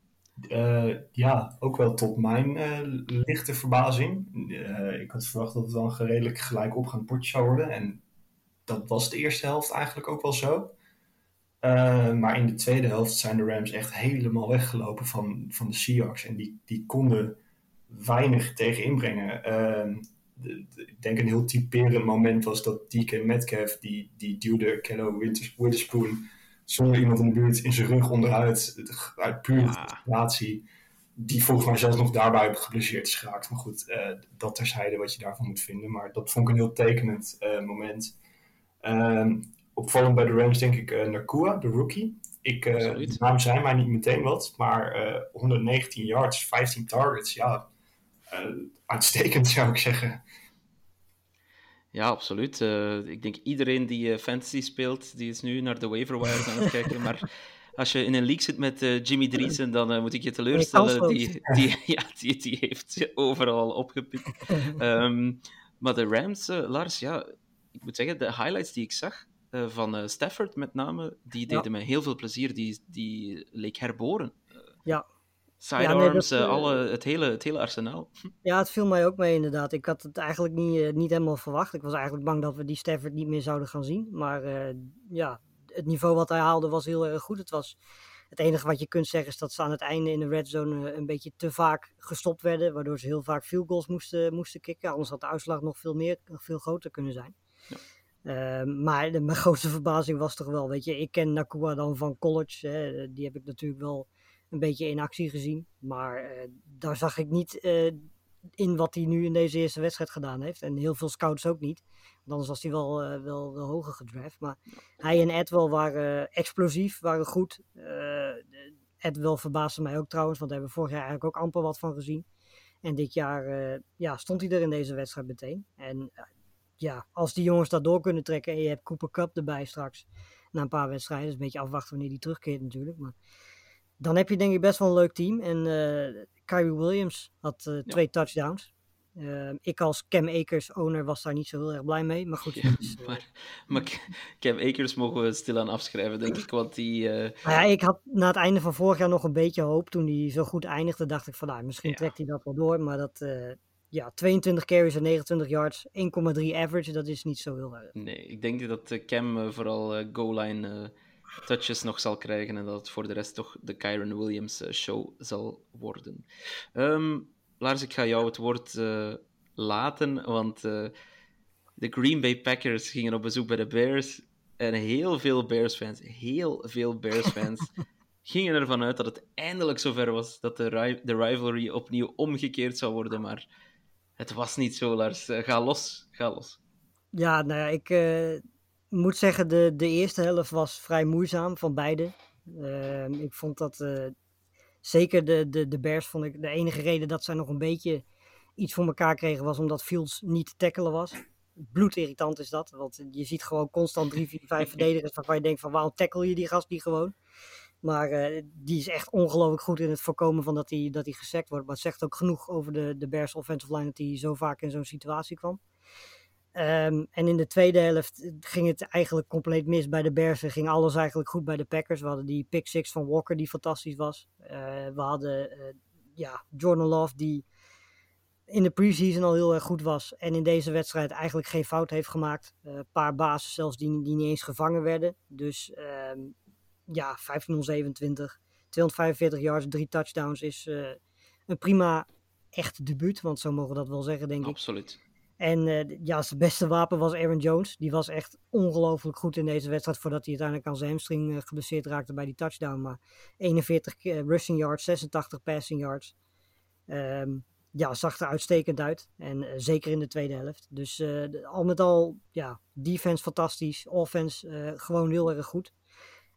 ja, ook wel tot mijn lichte verbazing. ik had verwacht dat het wel een redelijk gelijk opgaand potje zou worden. En dat was de eerste helft eigenlijk ook wel zo. Uh, maar in de tweede helft zijn de Rams echt helemaal weggelopen van, van de Seahawks. En die, die konden weinig tegen inbrengen. Uh, de, de, ik denk een heel typerend moment was dat DK Metcalf, die, die duwde Kello Witherspoon zonder iemand in de buurt in zijn rug onderuit. Uit pure frustratie. Die volgens mij zelfs nog daarbij geblesseerd is geraakt. Maar goed, uh, dat terzijde wat je daarvan moet vinden. Maar dat vond ik een heel tekenend moment. Um, opvallend bij de Rams denk ik uh, Nakua, de rookie. Ik, uh, de naam zijn mij niet meteen wat, maar uh, 119 yards, 15 targets, ja, uitstekend zou ik zeggen. Ja, absoluut. ik denk iedereen die fantasy speelt, die is nu naar de waiver wires aan het kijken, maar als je in een league zit met Jimmy Driesen, dan moet ik je teleurstellen. Die, die, ja, die, die heeft overal opgepikt. um, maar de Rams, Lars, ja, ik moet zeggen, de highlights die ik zag uh, van uh, Stafford met name, die deden ja. mij heel veel plezier. Die, die leek herboren. Uh, ja. Sidearms, ja, nee, alle, het, hele, het hele arsenaal. Ja, het viel mij ook mee inderdaad. Ik had het eigenlijk niet, niet helemaal verwacht. Ik was eigenlijk bang dat we die Stafford niet meer zouden gaan zien. Maar ja, het niveau wat hij haalde was heel erg goed. Het was... Het enige wat je kunt zeggen is dat ze aan het einde in de red zone een beetje te vaak gestopt werden. Waardoor ze heel vaak field goals moesten, moesten kicken. Anders had de uitslag nog veel, meer, nog veel groter kunnen zijn. Uh, maar de, mijn grootste verbazing was toch wel, weet je, ik ken Nakua dan van college. Hè, die heb ik natuurlijk wel een beetje in actie gezien. Maar uh, daar zag ik niet uh, in wat hij nu in deze eerste wedstrijd gedaan heeft. En heel veel scouts ook niet. Want anders was hij wel, wel, wel hoger gedraft. Maar hij en Edwell waren explosief, waren goed. Edwell verbaasde mij ook trouwens, want daar hebben we vorig jaar eigenlijk ook amper wat van gezien. En dit jaar ja, stond hij er in deze wedstrijd meteen. En ja, als die jongens dat door kunnen trekken en je hebt Cooper Cup erbij straks na een paar wedstrijden, is een beetje afwachten wanneer die terugkeert natuurlijk. Maar dan heb je denk ik best wel een leuk team. En uh, Kyrie Williams had uh, twee touchdowns. Ehm, ik als Cam Akers owner was daar niet zo heel erg blij mee. Maar goed, Ja, eh, maar, maar Cam Akers mogen we stilaan afschrijven, denk ik. Want die... eh, ja, ik had na het einde van vorig jaar nog een beetje hoop. Toen hij zo goed eindigde, dacht ik van nou, misschien Ja. trekt hij dat wel door. Maar dat, eh, ja, 22 carries en 29 yards, 1,3 average, dat is niet zo heel erg. Nee, ik denk dat eh, Cam eh, vooral eh, goal-line touches nog zal krijgen en dat het voor de rest toch de Kyron Williams show zal worden. Ehm, Lars, ik ga jou het woord laten, want de Green Bay Packers gingen op bezoek bij de Bears en heel veel Bears-fans, heel veel Bears-fans gingen ervan uit dat het eindelijk zover was dat de, ri- de rivalry opnieuw omgekeerd zou worden, maar het was niet zo, Lars. Eh, ga los, ga los. Ja, nou ja, ik eh, moet zeggen, de, de eerste helft was vrij moeizaam van beide. Ehm, ik vond dat, eh, zeker de, de, de Bears, vond ik de enige reden dat zij nog een beetje iets voor elkaar kregen, was omdat Fields niet te tackelen was. Bloedirritant is dat, want je ziet gewoon constant drie, vier, vijf verdedigers waarvan je denkt van waarom tackle je die gast niet gewoon? Maar eh, die is echt ongelooflijk goed in het voorkomen van dat hij dat hij gesekt wordt. Maar het zegt ook genoeg over de, de Bears offensive line dat hij zo vaak in zo'n situatie kwam. Ehm, en in de tweede helft ging het eigenlijk compleet mis bij de Bears. Er ging alles eigenlijk goed bij de Packers. We hadden die pick six van Walker die fantastisch was. Eh, we hadden eh, ja, Jordan Love die in de preseason al heel erg goed was. En in deze wedstrijd eigenlijk geen fout heeft gemaakt. Eh, Een paar bases zelfs die, die niet eens gevangen werden. Dus ehm, ja, 1527, 245 yards, drie touchdowns is eh, een prima echt debuut. Want zo mogen we dat wel zeggen, denk ik. Absoluut. En eh, ja, zijn beste wapen was Aaron Jones. Die was echt ongelooflijk goed in deze wedstrijd. Voordat hij uiteindelijk aan zijn hamstring eh, geblesseerd raakte bij die touchdown. Maar 41 eh, rushing yards, 86 passing yards. Ehm, ja, zag er uitstekend uit. En zeker in de tweede helft. Dus al met al, ja, defense fantastisch. Offense gewoon heel erg goed.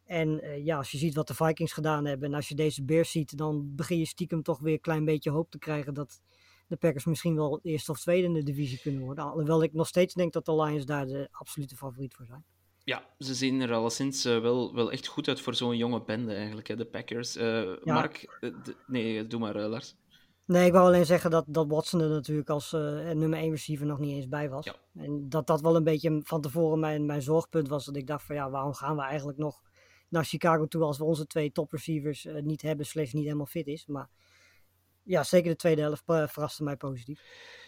En eh, ja, als je ziet wat de Vikings gedaan hebben. En als je deze Bears ziet, dan begin je stiekem toch weer een klein beetje hoop te krijgen dat de Packers misschien wel eerste of tweede in de divisie kunnen worden. Alhoewel ik nog steeds denk dat de Lions daar de absolute favoriet voor zijn. Ja, ze zien er alleszins eh, wel, wel echt goed uit voor zo'n jonge bende eigenlijk, hè, de Packers. Eh, Mark, nee, doe maar, Lars. Nee, ik wou alleen zeggen dat, dat Watson er natuurlijk als nummer 1 receiver nog niet eens bij was. Ja. En dat dat wel een beetje van tevoren mijn, mijn zorgpunt was. Dat ik dacht van ja, waarom gaan we eigenlijk nog naar Chicago toe als we onze twee top receivers eh, niet hebben, slash niet helemaal fit is. Maar ja, zeker de tweede helft eh, verraste mij positief.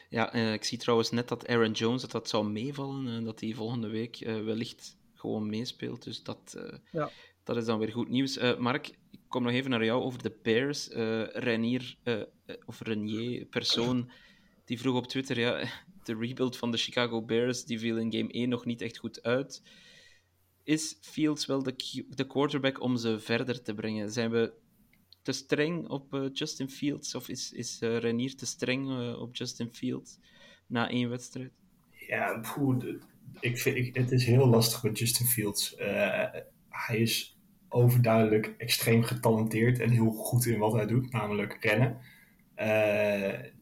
Ja, eh, ik zie trouwens net dat Aaron Jones, dat dat zou meevallen, en dat hij volgende week wellicht gewoon meespeelt. Dus dat, Ja. dat is dan weer goed nieuws. Mark, ik kom nog even naar jou over de Bears. Renier, of Renier, persoon, die vroeg op Twitter, ja, de rebuild van de Chicago Bears, die viel in game 1 nog niet echt goed uit. Is Fields wel de, de quarterback om ze verder te brengen? Zijn we te streng op eh, Justin Fields? Of is, is eh, Renier te streng eh, op Justin Fields na één wedstrijd? Ja, poeh, de- ik vind, ik, het is heel lastig met Justin Fields. Hij is overduidelijk extreem getalenteerd en heel goed in wat hij doet, namelijk rennen.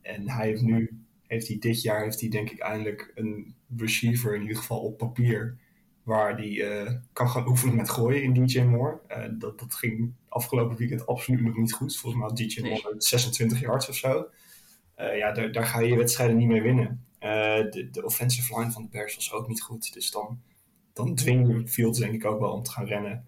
En hij heeft nu, heeft hij dit jaar, heeft hij denk ik eindelijk een receiver, in ieder geval op papier, waar hij eh, kan gaan oefenen met gooien in DJ Moore. Eh, dat, dat ging afgelopen weekend absoluut nog niet goed. Volgens mij had DJ Nee. Moore 26 yards of zo. Eh, ja, daar, daar ga je wedstrijden niet mee winnen. De, de offensive line van de Bears was ook niet goed. Dus dan, dan dwing je Fields denk ik ook wel om te gaan rennen.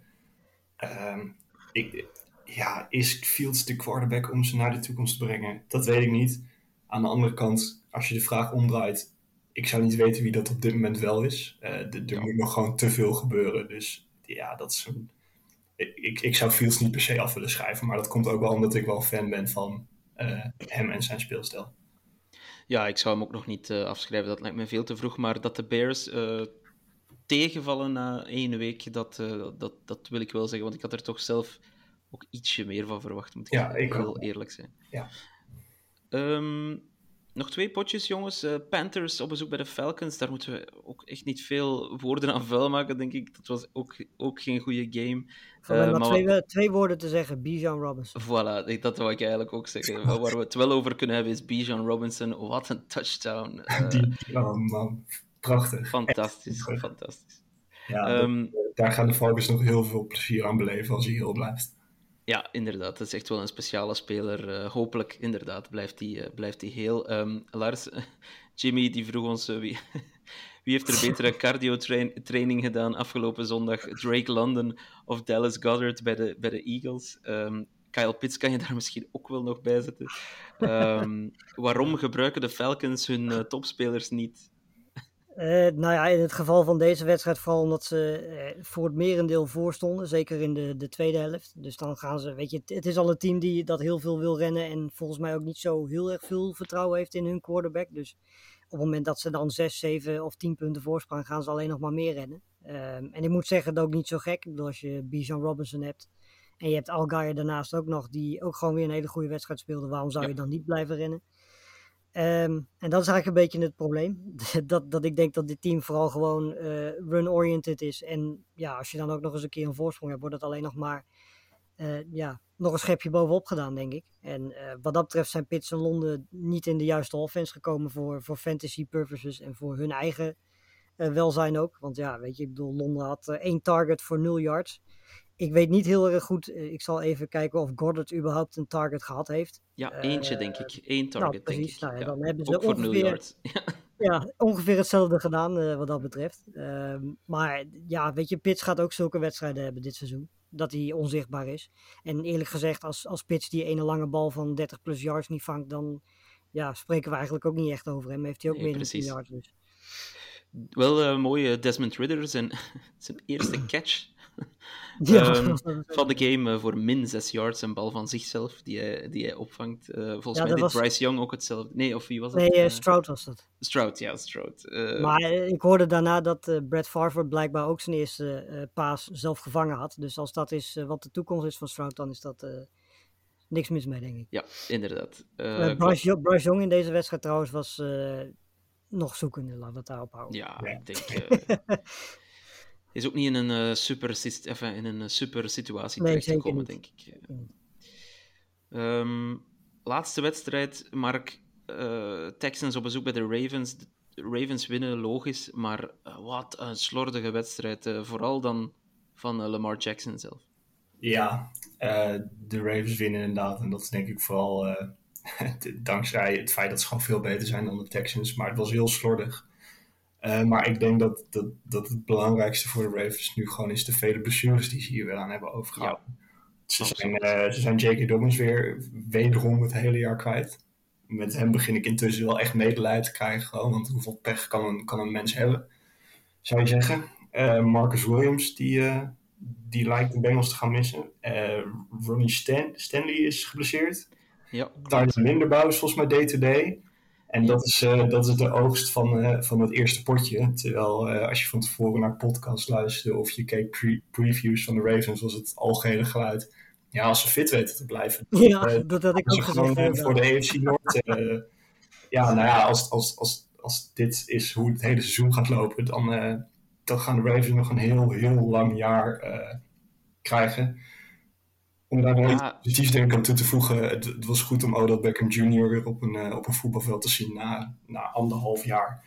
Ehm, ik, ja, is Fields de quarterback om ze naar de toekomst te brengen? Dat weet ik niet. Aan de andere kant, als je de vraag omdraait, ik zou niet weten wie dat op dit moment wel is. Eh, er moet nog gewoon te veel gebeuren. Dus ja, dat is een... Ik, ik, zou Fields niet per se af willen schrijven, maar dat komt ook wel omdat ik wel fan ben van eh, hem en zijn speelstijl. Ja, ik zou hem ook nog niet eh, afschrijven. Dat lijkt me veel te vroeg. Maar dat de Bears tegenvallen na één week, dat, dat, dat wil ik wel zeggen. Want ik had er toch zelf ook ietsje meer van verwacht, moet ik, Ja, ik heel ook. eerlijk zijn. Ja. Ehm, nog twee potjes, jongens. Eh, Panthers op bezoek bij de Falcons. Daar moeten we ook echt niet veel woorden aan vuil maken, denk ik. Dat was ook, ook geen goede game. Van Eh, maar maar twee, wat- twee woorden te zeggen, Bijan Robinson. Voilà, ik- dat wou ik eigenlijk ook zeggen. Waar we het wel over kunnen hebben is Bijan Robinson. Wat een touchdown. Eh, Die, oh man, prachtig. fantastisch, Echt. fantastisch. Ja, dat- Ehm, daar gaan de Falcons nog heel veel plezier aan beleven als hij heel blijft. Ja, inderdaad. Dat is echt wel een speciale speler. Uh, hopelijk, inderdaad, blijft hij uh, blijft heel. Um, Lars, Jimmy, die vroeg ons uh, wie, wie heeft er betere cardio-training gedaan afgelopen zondag? Drake London of Dallas Goddard bij de, bij de Eagles? Um, Kyle Pitts kan je daar misschien ook wel nog bij zetten. Um, waarom gebruiken de Falcons hun topspelers niet? Uh, nou ja, in het geval van deze wedstrijd vooral omdat ze uh, voor het merendeel voorstonden. Zeker in de, de tweede helft. Dus dan gaan ze, weet je, het, is al een team die dat heel veel wil rennen. En volgens mij ook niet zo heel erg veel vertrouwen heeft in hun quarterback. Dus op het moment dat ze dan 6, 7 of 10 punten voorsprong gaan ze alleen nog maar meer rennen. Um, en ik moet zeggen, dat ook niet zo gek. Ik bedoel, als je Bijan Robinson hebt. En je hebt Algaier daarnaast ook nog, die ook gewoon weer een hele goede wedstrijd speelde. Waarom zou je dan niet blijven rennen? Um, en dat is eigenlijk een beetje het probleem. dat, dat ik denk dat dit team vooral gewoon uh, run-oriented is. En ja, als je dan ook nog eens een keer een voorsprong hebt, wordt het alleen nog maar uh, ja, nog een schepje bovenop gedaan, denk ik. En uh, wat dat betreft zijn Pits en Londen niet in de juiste offense gekomen voor, voor fantasy purposes en voor hun eigen welzijn ook. Want ja, weet je, ik bedoel, Londen had één target voor 0 yards ik weet niet heel erg goed. Eh, ik zal even kijken of Goddard überhaupt een target gehad heeft. Ja, eentje denk ik. Eén nou, target, nou, precies. Nou, ja. Dan hebben ze Ook voor ongeveer, ja, ongeveer hetzelfde gedaan uh, wat dat betreft. Uh, maar ja, weet je, Pits gaat ook zulke wedstrijden hebben dit seizoen. Dat hij onzichtbaar is. En eerlijk gezegd, als, als Pits die ene lange bal van 30 plus yards niet vangt, dan ja, spreken we eigenlijk ook niet echt over hem. Heeft hij ook Nee, meer dan precies. 10 yards. Dus. Wel eh mooie Desmond Ridder, zijn, zijn eerste catch Ja, Ehm, dat van de game eh, voor min 6 yards. Een bal van zichzelf die hij, die hij opvangt. Eh, volgens Ja, mij dat deed was- Bryce Young ook hetzelfde. Nee, of wie was dat? Nee, eh, Stroud was dat. Stroud, ja, Stroud. Maar ik hoorde daarna dat Brad Favre blijkbaar ook zijn eerste paas zelf gevangen had. Dus als dat is wat de toekomst is van Stroud, dan is dat niks mis mee, denk ik. Ja, inderdaad. Bryce, Bryce Young in deze wedstrijd trouwens was nog zoekende, we het daarop houden. Ja, ik denk. eh, is ook niet in een, eh, super, enfin, in een eh, super situatie Nee, terechtgekomen, denk ik. Ehm, laatste wedstrijd, Mark. eh, Texans op bezoek bij de Ravens. De Ravens winnen, logisch. Maar eh, wat een slordige wedstrijd. eh, vooral dan van eh, Lamar Jackson zelf. Ja, eh, de Ravens winnen inderdaad. En dat is denk ik vooral eh, dankzij het feit dat ze gewoon veel beter zijn dan de Texans. Maar het was heel slordig. Eh, maar ik denk dat, dat, dat het belangrijkste voor de Ravens nu gewoon is de vele blessures die ze hier weer aan hebben overgehouden. Ze, zijn, eh, ze zijn J.K. Dobbins weer wederom het hele jaar kwijt. Met hem begin ik intussen wel echt medelijden te krijgen. Gewoon, want hoeveel pech kan een, kan een mens hebben, zou je zeggen. Eh, Marcus Williams, die, eh, die lijkt de Bengals te gaan missen. Eh, Ronnie Stan- Stanley is geblesseerd. Ja, Tyler Linderbouw is volgens mij day-to-day. En dat is, eh, dat is de oogst van, eh, van het eerste potje. Terwijl eh, als je van tevoren naar podcasts luisterde of je keek pre- previews van de Ravens, was het algehele geluid. Ja, als ze fit weten te blijven. Ja, dat had ik ook gezegd. voor de AFC Noord. ja, nou ja, als, als, als, als dit is hoe het hele seizoen gaat lopen, dan, dan gaan de Ravens nog een heel, heel lang jaar krijgen. Om daar nog Ja. iets positiefs denk ik aan toe te voegen, het, het was goed om Odell Beckham Jr. weer op een, eh, op een voetbalveld te zien na, na anderhalf jaar.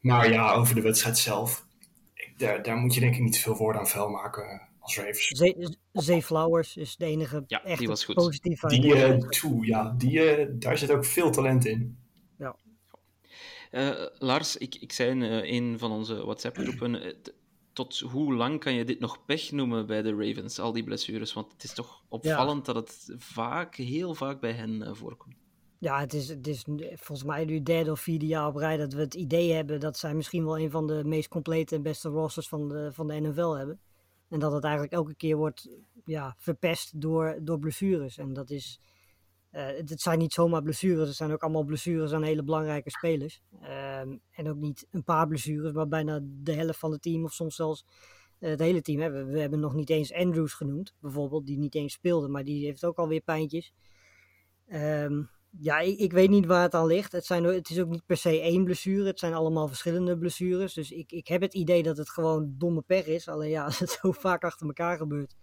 Maar ja, over de wedstrijd zelf, ik, daar, daar moet je denk ik niet veel woorden aan vuil maken als Ravens. Zee, Zee Flowers is de enige Ja, die echt was goed. positieve Die, eh wedstrijd. toe, ja, die, eh, daar zit ook veel talent in. Eh, Lars, ik, ik zei in eh, een van onze WhatsApp-groepen, tot hoe lang kan je dit nog pech noemen bij de Ravens, al die blessures? Want het is toch opvallend dat het vaak, heel vaak bij hen eh, voorkomt. Ja, het is, het is volgens mij nu het derde of vierde jaar op rij dat we het idee hebben dat zij misschien wel een van de meest complete en beste rosters van de, van de NFL hebben. En dat het eigenlijk elke keer wordt ja, verpest door, door blessures. En dat is, het, het zijn niet zomaar blessures, het zijn ook allemaal blessures aan hele belangrijke spelers. Ehm, en ook niet een paar blessures, maar bijna de helft van het team of soms zelfs eh, het hele team. Hebben. We hebben nog niet eens Andrews genoemd, bijvoorbeeld, die niet eens speelde, maar die heeft ook alweer pijntjes. Ehm, ja, ik, weet niet waar het aan ligt. Het, zijn, het is ook niet per se één blessure. Het zijn allemaal verschillende blessures. Dus ik, ik heb het idee dat het gewoon domme pech is. Alleen ja, als het zo vaak achter elkaar gebeurt,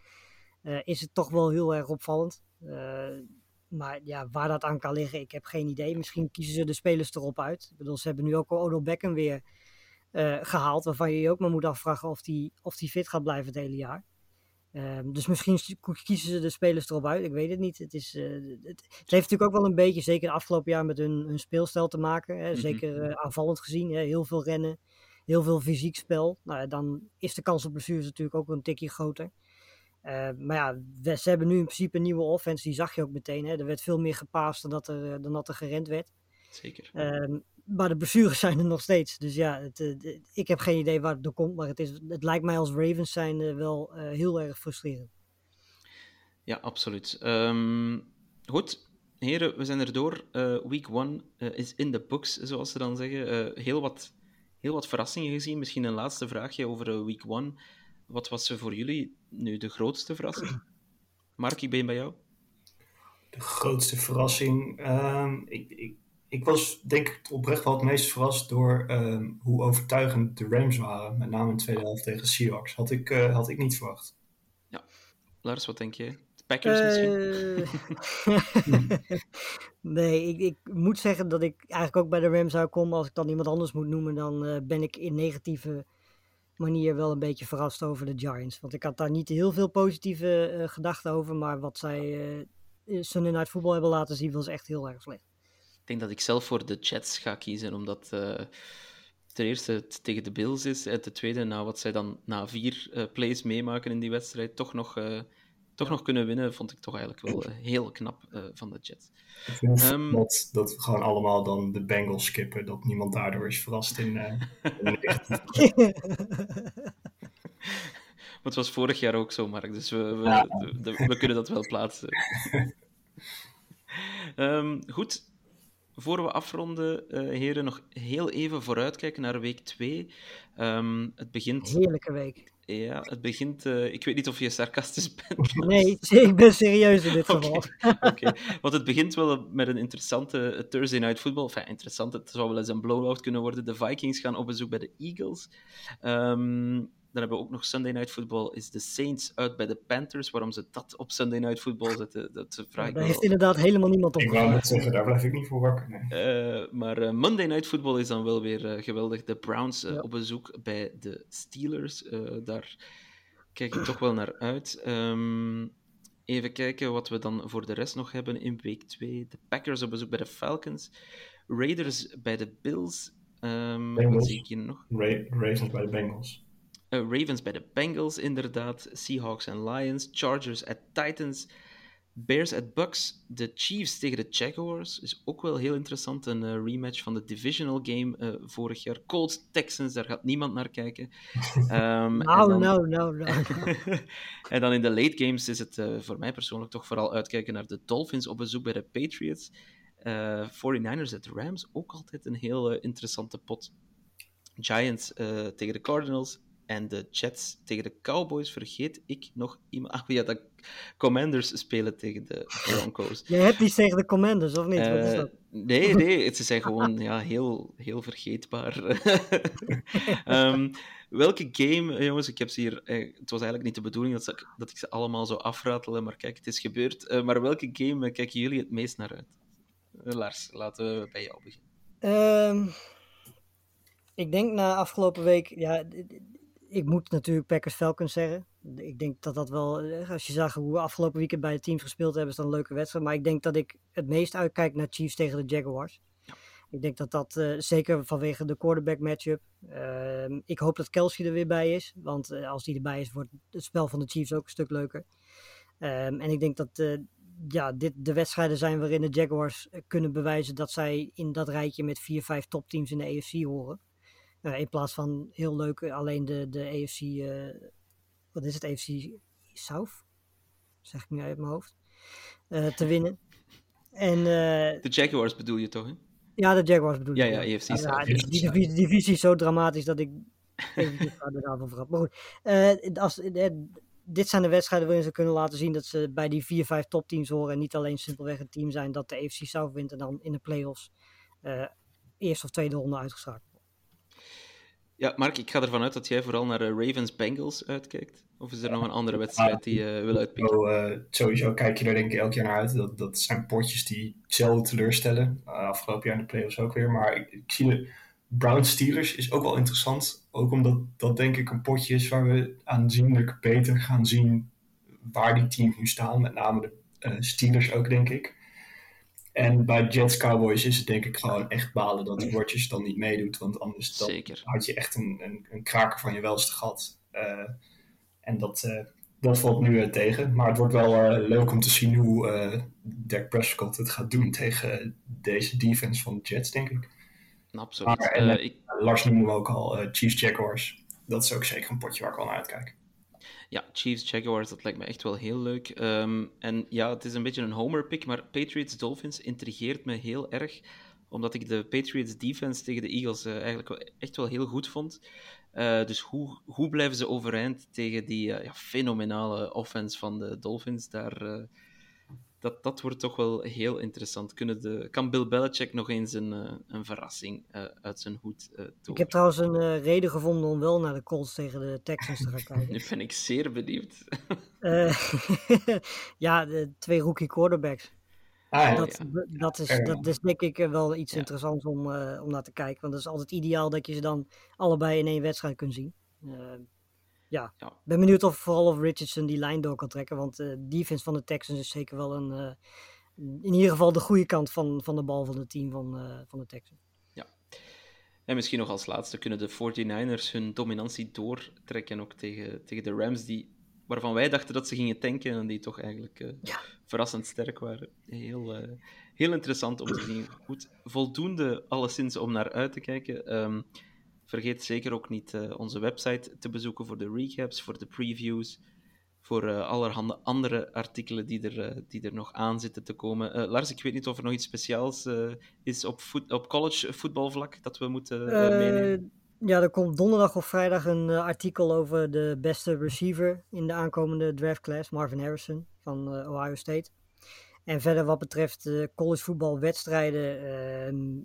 eh, is het toch wel heel erg opvallend. Eh, maar ja, waar dat aan kan liggen, ik heb geen idee. Misschien kiezen ze de spelers erop uit. Ik bedoel, ze hebben nu ook Odell Beckham weer eh, gehaald. Waarvan je je ook maar moet afvragen of die, of die fit gaat blijven het hele jaar. Ehm, dus misschien kiezen ze de spelers erop uit. Ik weet het niet. Het, is, het, heeft natuurlijk ook wel een beetje, zeker de afgelopen jaar, met hun, hun speelstijl te maken. Hè? Mhm. Zeker aanvallend gezien. Hè? Heel veel rennen, heel veel fysiek spel. Nou, dan is de kans op blessures natuurlijk ook een tikje groter. Uh, maar ja, we, ze hebben nu in principe een nieuwe offense. Die zag je ook meteen. Hè. Er werd veel meer gepaast dan dat er, dan dat er gerend werd. Zeker. Uh, maar de blessures zijn er nog steeds. Dus ja, het, uh, ik heb geen idee waar het door komt. Maar het, is, het lijkt mij als Ravens zijn uh, wel heel erg frustrerend. Ja, absoluut. Um, goed, heren, we zijn er door. week 1 is in de books, zoals ze dan zeggen. heel, wat, heel wat verrassingen gezien. Misschien een laatste vraagje over week 1. Wat was voor jullie nu de grootste verrassing? Mark, ik ben bij jou. De grootste verrassing? Uh, ik, ik, ik, was denk ik oprecht wel het meest verrast door uh, hoe overtuigend de Rams waren. Met name in de tweede helft tegen Seahawks. Had ik, uh, had ik niet verwacht. Ja. Lars, wat denk je? De Packers misschien? Eh, nee, ik, ik, moet zeggen dat ik eigenlijk ook bij de Rams zou komen. Als ik dan iemand anders moet noemen, dan ben ik in negatieve manier wel een beetje verrast over de Giants. Want ik had daar niet heel veel positieve uh, gedachten over. Maar wat zij uh, Sunday Night Football hebben laten zien was echt heel erg slecht. Ik denk dat ik zelf voor de Jets ga kiezen. Omdat uh, ten eerste het tegen de Bills is. En ten tweede, na wat zij dan na vier plays meemaken in die wedstrijd, toch nog toch nog kunnen winnen, vond ik toch eigenlijk wel uh, heel knap uh, van de Jets. Um, dat, dat we gewoon allemaal dan de Bengals skippen, dat niemand daardoor is verrast in, uh, in Maar het was vorig jaar ook zo, Mark, dus we, we, ja. we, we kunnen dat wel plaatsen. um, goed, voor we afronden, uh, heren, nog heel even vooruitkijken naar week 2. Um, het begint... Heerlijke week. Ja, het begint. Uh, ik weet niet of je sarcastisch bent. Nee, ik ben serieus in dit geval. Oké, okay. want het begint wel met een interessante Thursday Night Football. Enfin, interessant, het zou wel eens een blowout kunnen worden. De Vikings gaan op bezoek bij de Eagles. Um, dan hebben we ook nog Sunday Night Football. Is de Saints uit bij de Panthers? Waarom ze dat op Sunday Night Football zetten, dat vraag ik Daar heeft inderdaad helemaal niemand op. Ik wou net zeggen, daar blijf ik niet voor wakker. Nee. Uh, maar uh, Monday Night Football is dan wel weer uh, geweldig. De Browns ja. op bezoek bij de Steelers. daar kijk ik toch wel naar uit. Um, even kijken wat we dan voor de rest nog hebben in week 2. De Packers op bezoek bij de Falcons. Raiders bij de Bills. Um, wat zie ik hier nog? Ra Ravens bij de Bengals. Uh, Ravens bij de Bengals, inderdaad. Seahawks en Lions. Chargers at Titans. Bears at Bucks. De Chiefs tegen de Jaguars is ook wel heel interessant. Een uh, rematch van de divisional game uh, vorig jaar. Colts Texans, daar gaat niemand naar kijken. Um, nou, nou, nou, nou. en dan in de late games is het voor mij persoonlijk toch vooral uitkijken naar de Dolphins op bezoek bij de Patriots. 49ers at Rams, ook altijd een heel interessante pot. Giants tegen de Cardinals. En de Jets tegen de Cowboys vergeet ik nog iemand. Ach ja, de Commanders spelen tegen de Broncos. Je hebt die tegen de Commanders, of niet? Uh, Wat is dat? Nee, nee, ze zijn gewoon ja, heel, heel vergeetbaar. um, welke game, jongens, ik heb ze hier. Eh, het was eigenlijk niet de bedoeling dat, ze, dat ik ze allemaal zou afratelen, maar kijk, het is gebeurd. Uh, maar welke game kijken jullie het meest naar uit? Lars, laten we bij jou beginnen. Um, ik denk na afgelopen week, ja, ik moet natuurlijk Packers Falcons zeggen. Ik denk dat dat wel, eh, als je zag hoe we afgelopen weekend bij de teams gespeeld hebben, is dat een leuke wedstrijd. Maar ik denk dat ik het meest uitkijk naar Chiefs tegen de Jaguars. Ja. Ik denk dat dat, uh, zeker vanwege de quarterback matchup. Uh, ik hoop dat Kelsey er weer bij is. Want uh, als die erbij is, wordt het spel van de Chiefs ook een stuk leuker. Um, en ik denk dat ja, dit de wedstrijden zijn waarin de Jaguars kunnen bewijzen dat zij in dat rijtje met vier, vijf topteams in de AFC horen. Uh, in plaats van heel leuk eh, alleen de, de uh, eh, wat is het, AFC South? Zeg ik nu uit mijn hoofd. Uh, te winnen. En, de Jaguars bedoel je toch? Hè? Ja, de Jaguars bedoel je. Ja, ja, AFC South. Ja, die, die, die, divisie is zo dramatisch dat ik even daarvan verrap. Maar goed, als, dit zijn de wedstrijden waarin ze kunnen laten zien dat ze bij die vier, vijf topteams horen en niet alleen simpelweg een team zijn dat de AFC South wint en dan in de playoffs eerste of tweede ronde uitgeschakeld. Ja, Mark, ik ga ervan uit dat jij vooral naar uh, Ravens-Bengals uitkijkt. Of is er nog een andere wedstrijd die je uh, wil uitpikken? Oh, uh, sowieso kijk je er denk ik elk jaar naar uit. Dat, dat zijn potjes die zelden teleurstellen. afgelopen jaar in de playoffs ook weer. Maar ik, ik zie de Browns-Steelers is ook wel interessant. Ook omdat dat denk ik een potje is waar we aanzienlijk beter gaan zien waar die teams nu staan. Met name de uh, Steelers ook, denk ik. En bij Jets Cowboys is het denk ik gewoon echt balen dat Rodgers dan niet meedoet. Want anders dan had je echt een, een, een, kraker van je welste gat. Uh, en dat, uh, dat valt nu tegen. Maar het wordt wel leuk om te zien hoe Dak Prescott het gaat doen tegen deze defense van de Jets, denk ik. Absoluut. Maar, en, ik... Lars noemde ook al Chiefs Jaguars. Dat is ook zeker een potje waar ik al naar uitkijk. Ja, Chiefs, Jaguars, dat lijkt me echt wel heel leuk. Um, en ja, het is een beetje een homer-pick, maar Patriots-Dolphins intrigeert me heel erg, omdat ik de Patriots defense tegen de Eagles uh, eigenlijk echt wel heel goed vond. Uh, dus hoe, hoe blijven ze overeind tegen die uh, ja, fenomenale offense van de Dolphins? Daar, dat, dat wordt toch wel heel interessant. Kunnen de, kan Bill Belichick nog eens een, uh, een verrassing uh, uit zijn hoed uh, Ik heb trouwens een reden gevonden om wel naar de Colts tegen de Texans te gaan kijken. nu ben ik zeer benieuwd. ja, de twee rookie quarterbacks. Ah, dat, ja. dat, is, dat is denk ik wel iets ja. interessants om, om naar te kijken. Want dat is altijd ideaal dat je ze dan allebei in één wedstrijd kunt zien. Ja, ja. ben benieuwd of vooral of Richardson die lijn door kan trekken. Want de uh, defense van de Texans is zeker wel een, uh, in ieder geval de goede kant van, van de bal van het team van, uh, van de Texans. Ja. En misschien nog als laatste kunnen de 49ers hun dominantie doortrekken ook tegen, tegen de Rams, die, waarvan wij dachten dat ze gingen tanken en die toch eigenlijk ja. verrassend sterk waren. Heel, heel interessant om te zien. Goed, voldoende alleszins om naar uit te kijken. Um, Vergeet zeker ook niet uh, onze website te bezoeken voor de recaps, voor de previews, voor uh, allerhande andere artikelen die er, uh, die er nog aan zitten te komen. Lars, ik weet niet of er nog iets speciaals is op, voet, op college voetbalvlak dat we moeten meenemen. Ja, er komt donderdag of vrijdag een artikel over de beste receiver in de aankomende draftclass, Marvin Harrison van Ohio State. En verder wat betreft college voetbalwedstrijden ehm,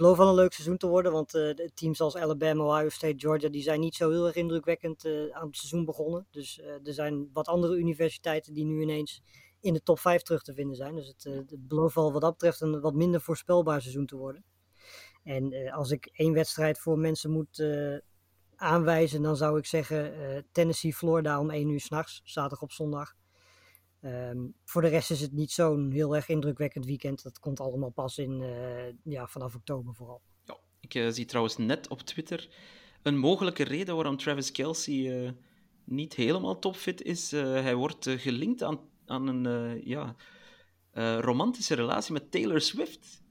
belooft wel een leuk seizoen te worden. Want uh, teams als Alabama, Ohio State, Georgia, die zijn niet zo heel erg indrukwekkend uh, aan het seizoen begonnen. Dus uh, er zijn wat andere universiteiten die nu ineens in de top 5 terug te vinden zijn. Dus het, het belooft wel wat dat betreft een wat minder voorspelbaar seizoen te worden. En als ik één wedstrijd voor mensen moet aanwijzen, dan zou ik zeggen Tennessee, Florida om 1 uur s'nachts, zaterdag op zondag. Um, voor de rest is het niet zo'n heel erg indrukwekkend weekend. Dat komt allemaal pas in, uh, ja, vanaf oktober vooral. Ja, ik uh, zie trouwens net op Twitter een mogelijke reden waarom Travis Kelsey uh, niet helemaal topfit is. hij wordt gelinkt aan, aan een ja, romantische relatie met Taylor Swift.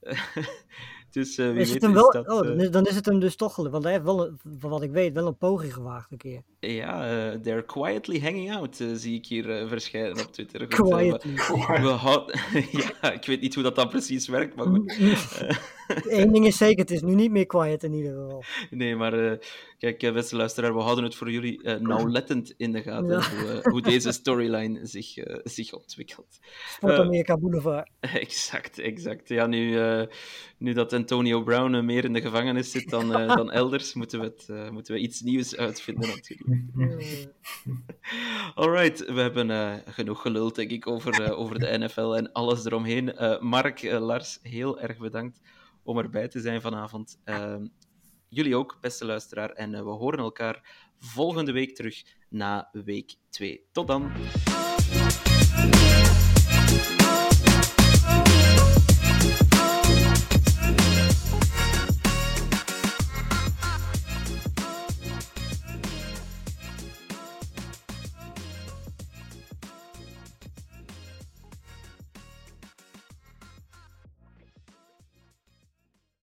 Dus uh, wie is weet het hem wel, dat, oh, dan, is, dan is het hem dus toch gelukt. Want hij heeft wel, een, van wat ik weet, wel een poging gewaagd een keer. Ja, uh, they're quietly hanging out, uh, zie ik hier verschijnen op Twitter. Goed, quietly. we, we houden, ja, ik weet niet hoe dat dan precies werkt, maar goed. Eén ding is zeker, het is nu niet meer quiet in ieder geval. Nee, maar kijk, beste luisteraar, we houden het voor jullie nauwlettend in de gaten ja. hoe, hoe, deze storyline zich, zich ontwikkelt. Sport Amerika Boulevard. Exact, exact. Ja, nu, nu dat Antonio Brown meer in de gevangenis zit dan, dan elders, moeten we, het, moeten we iets nieuws uitvinden natuurlijk. Alright, we hebben genoeg geluld denk ik over, over de NFL en alles eromheen. Mark, Lars, heel erg bedankt om erbij te zijn vanavond. Ehm, jullie ook, beste luisteraar. En we horen elkaar volgende week terug na week 2. Tot dan!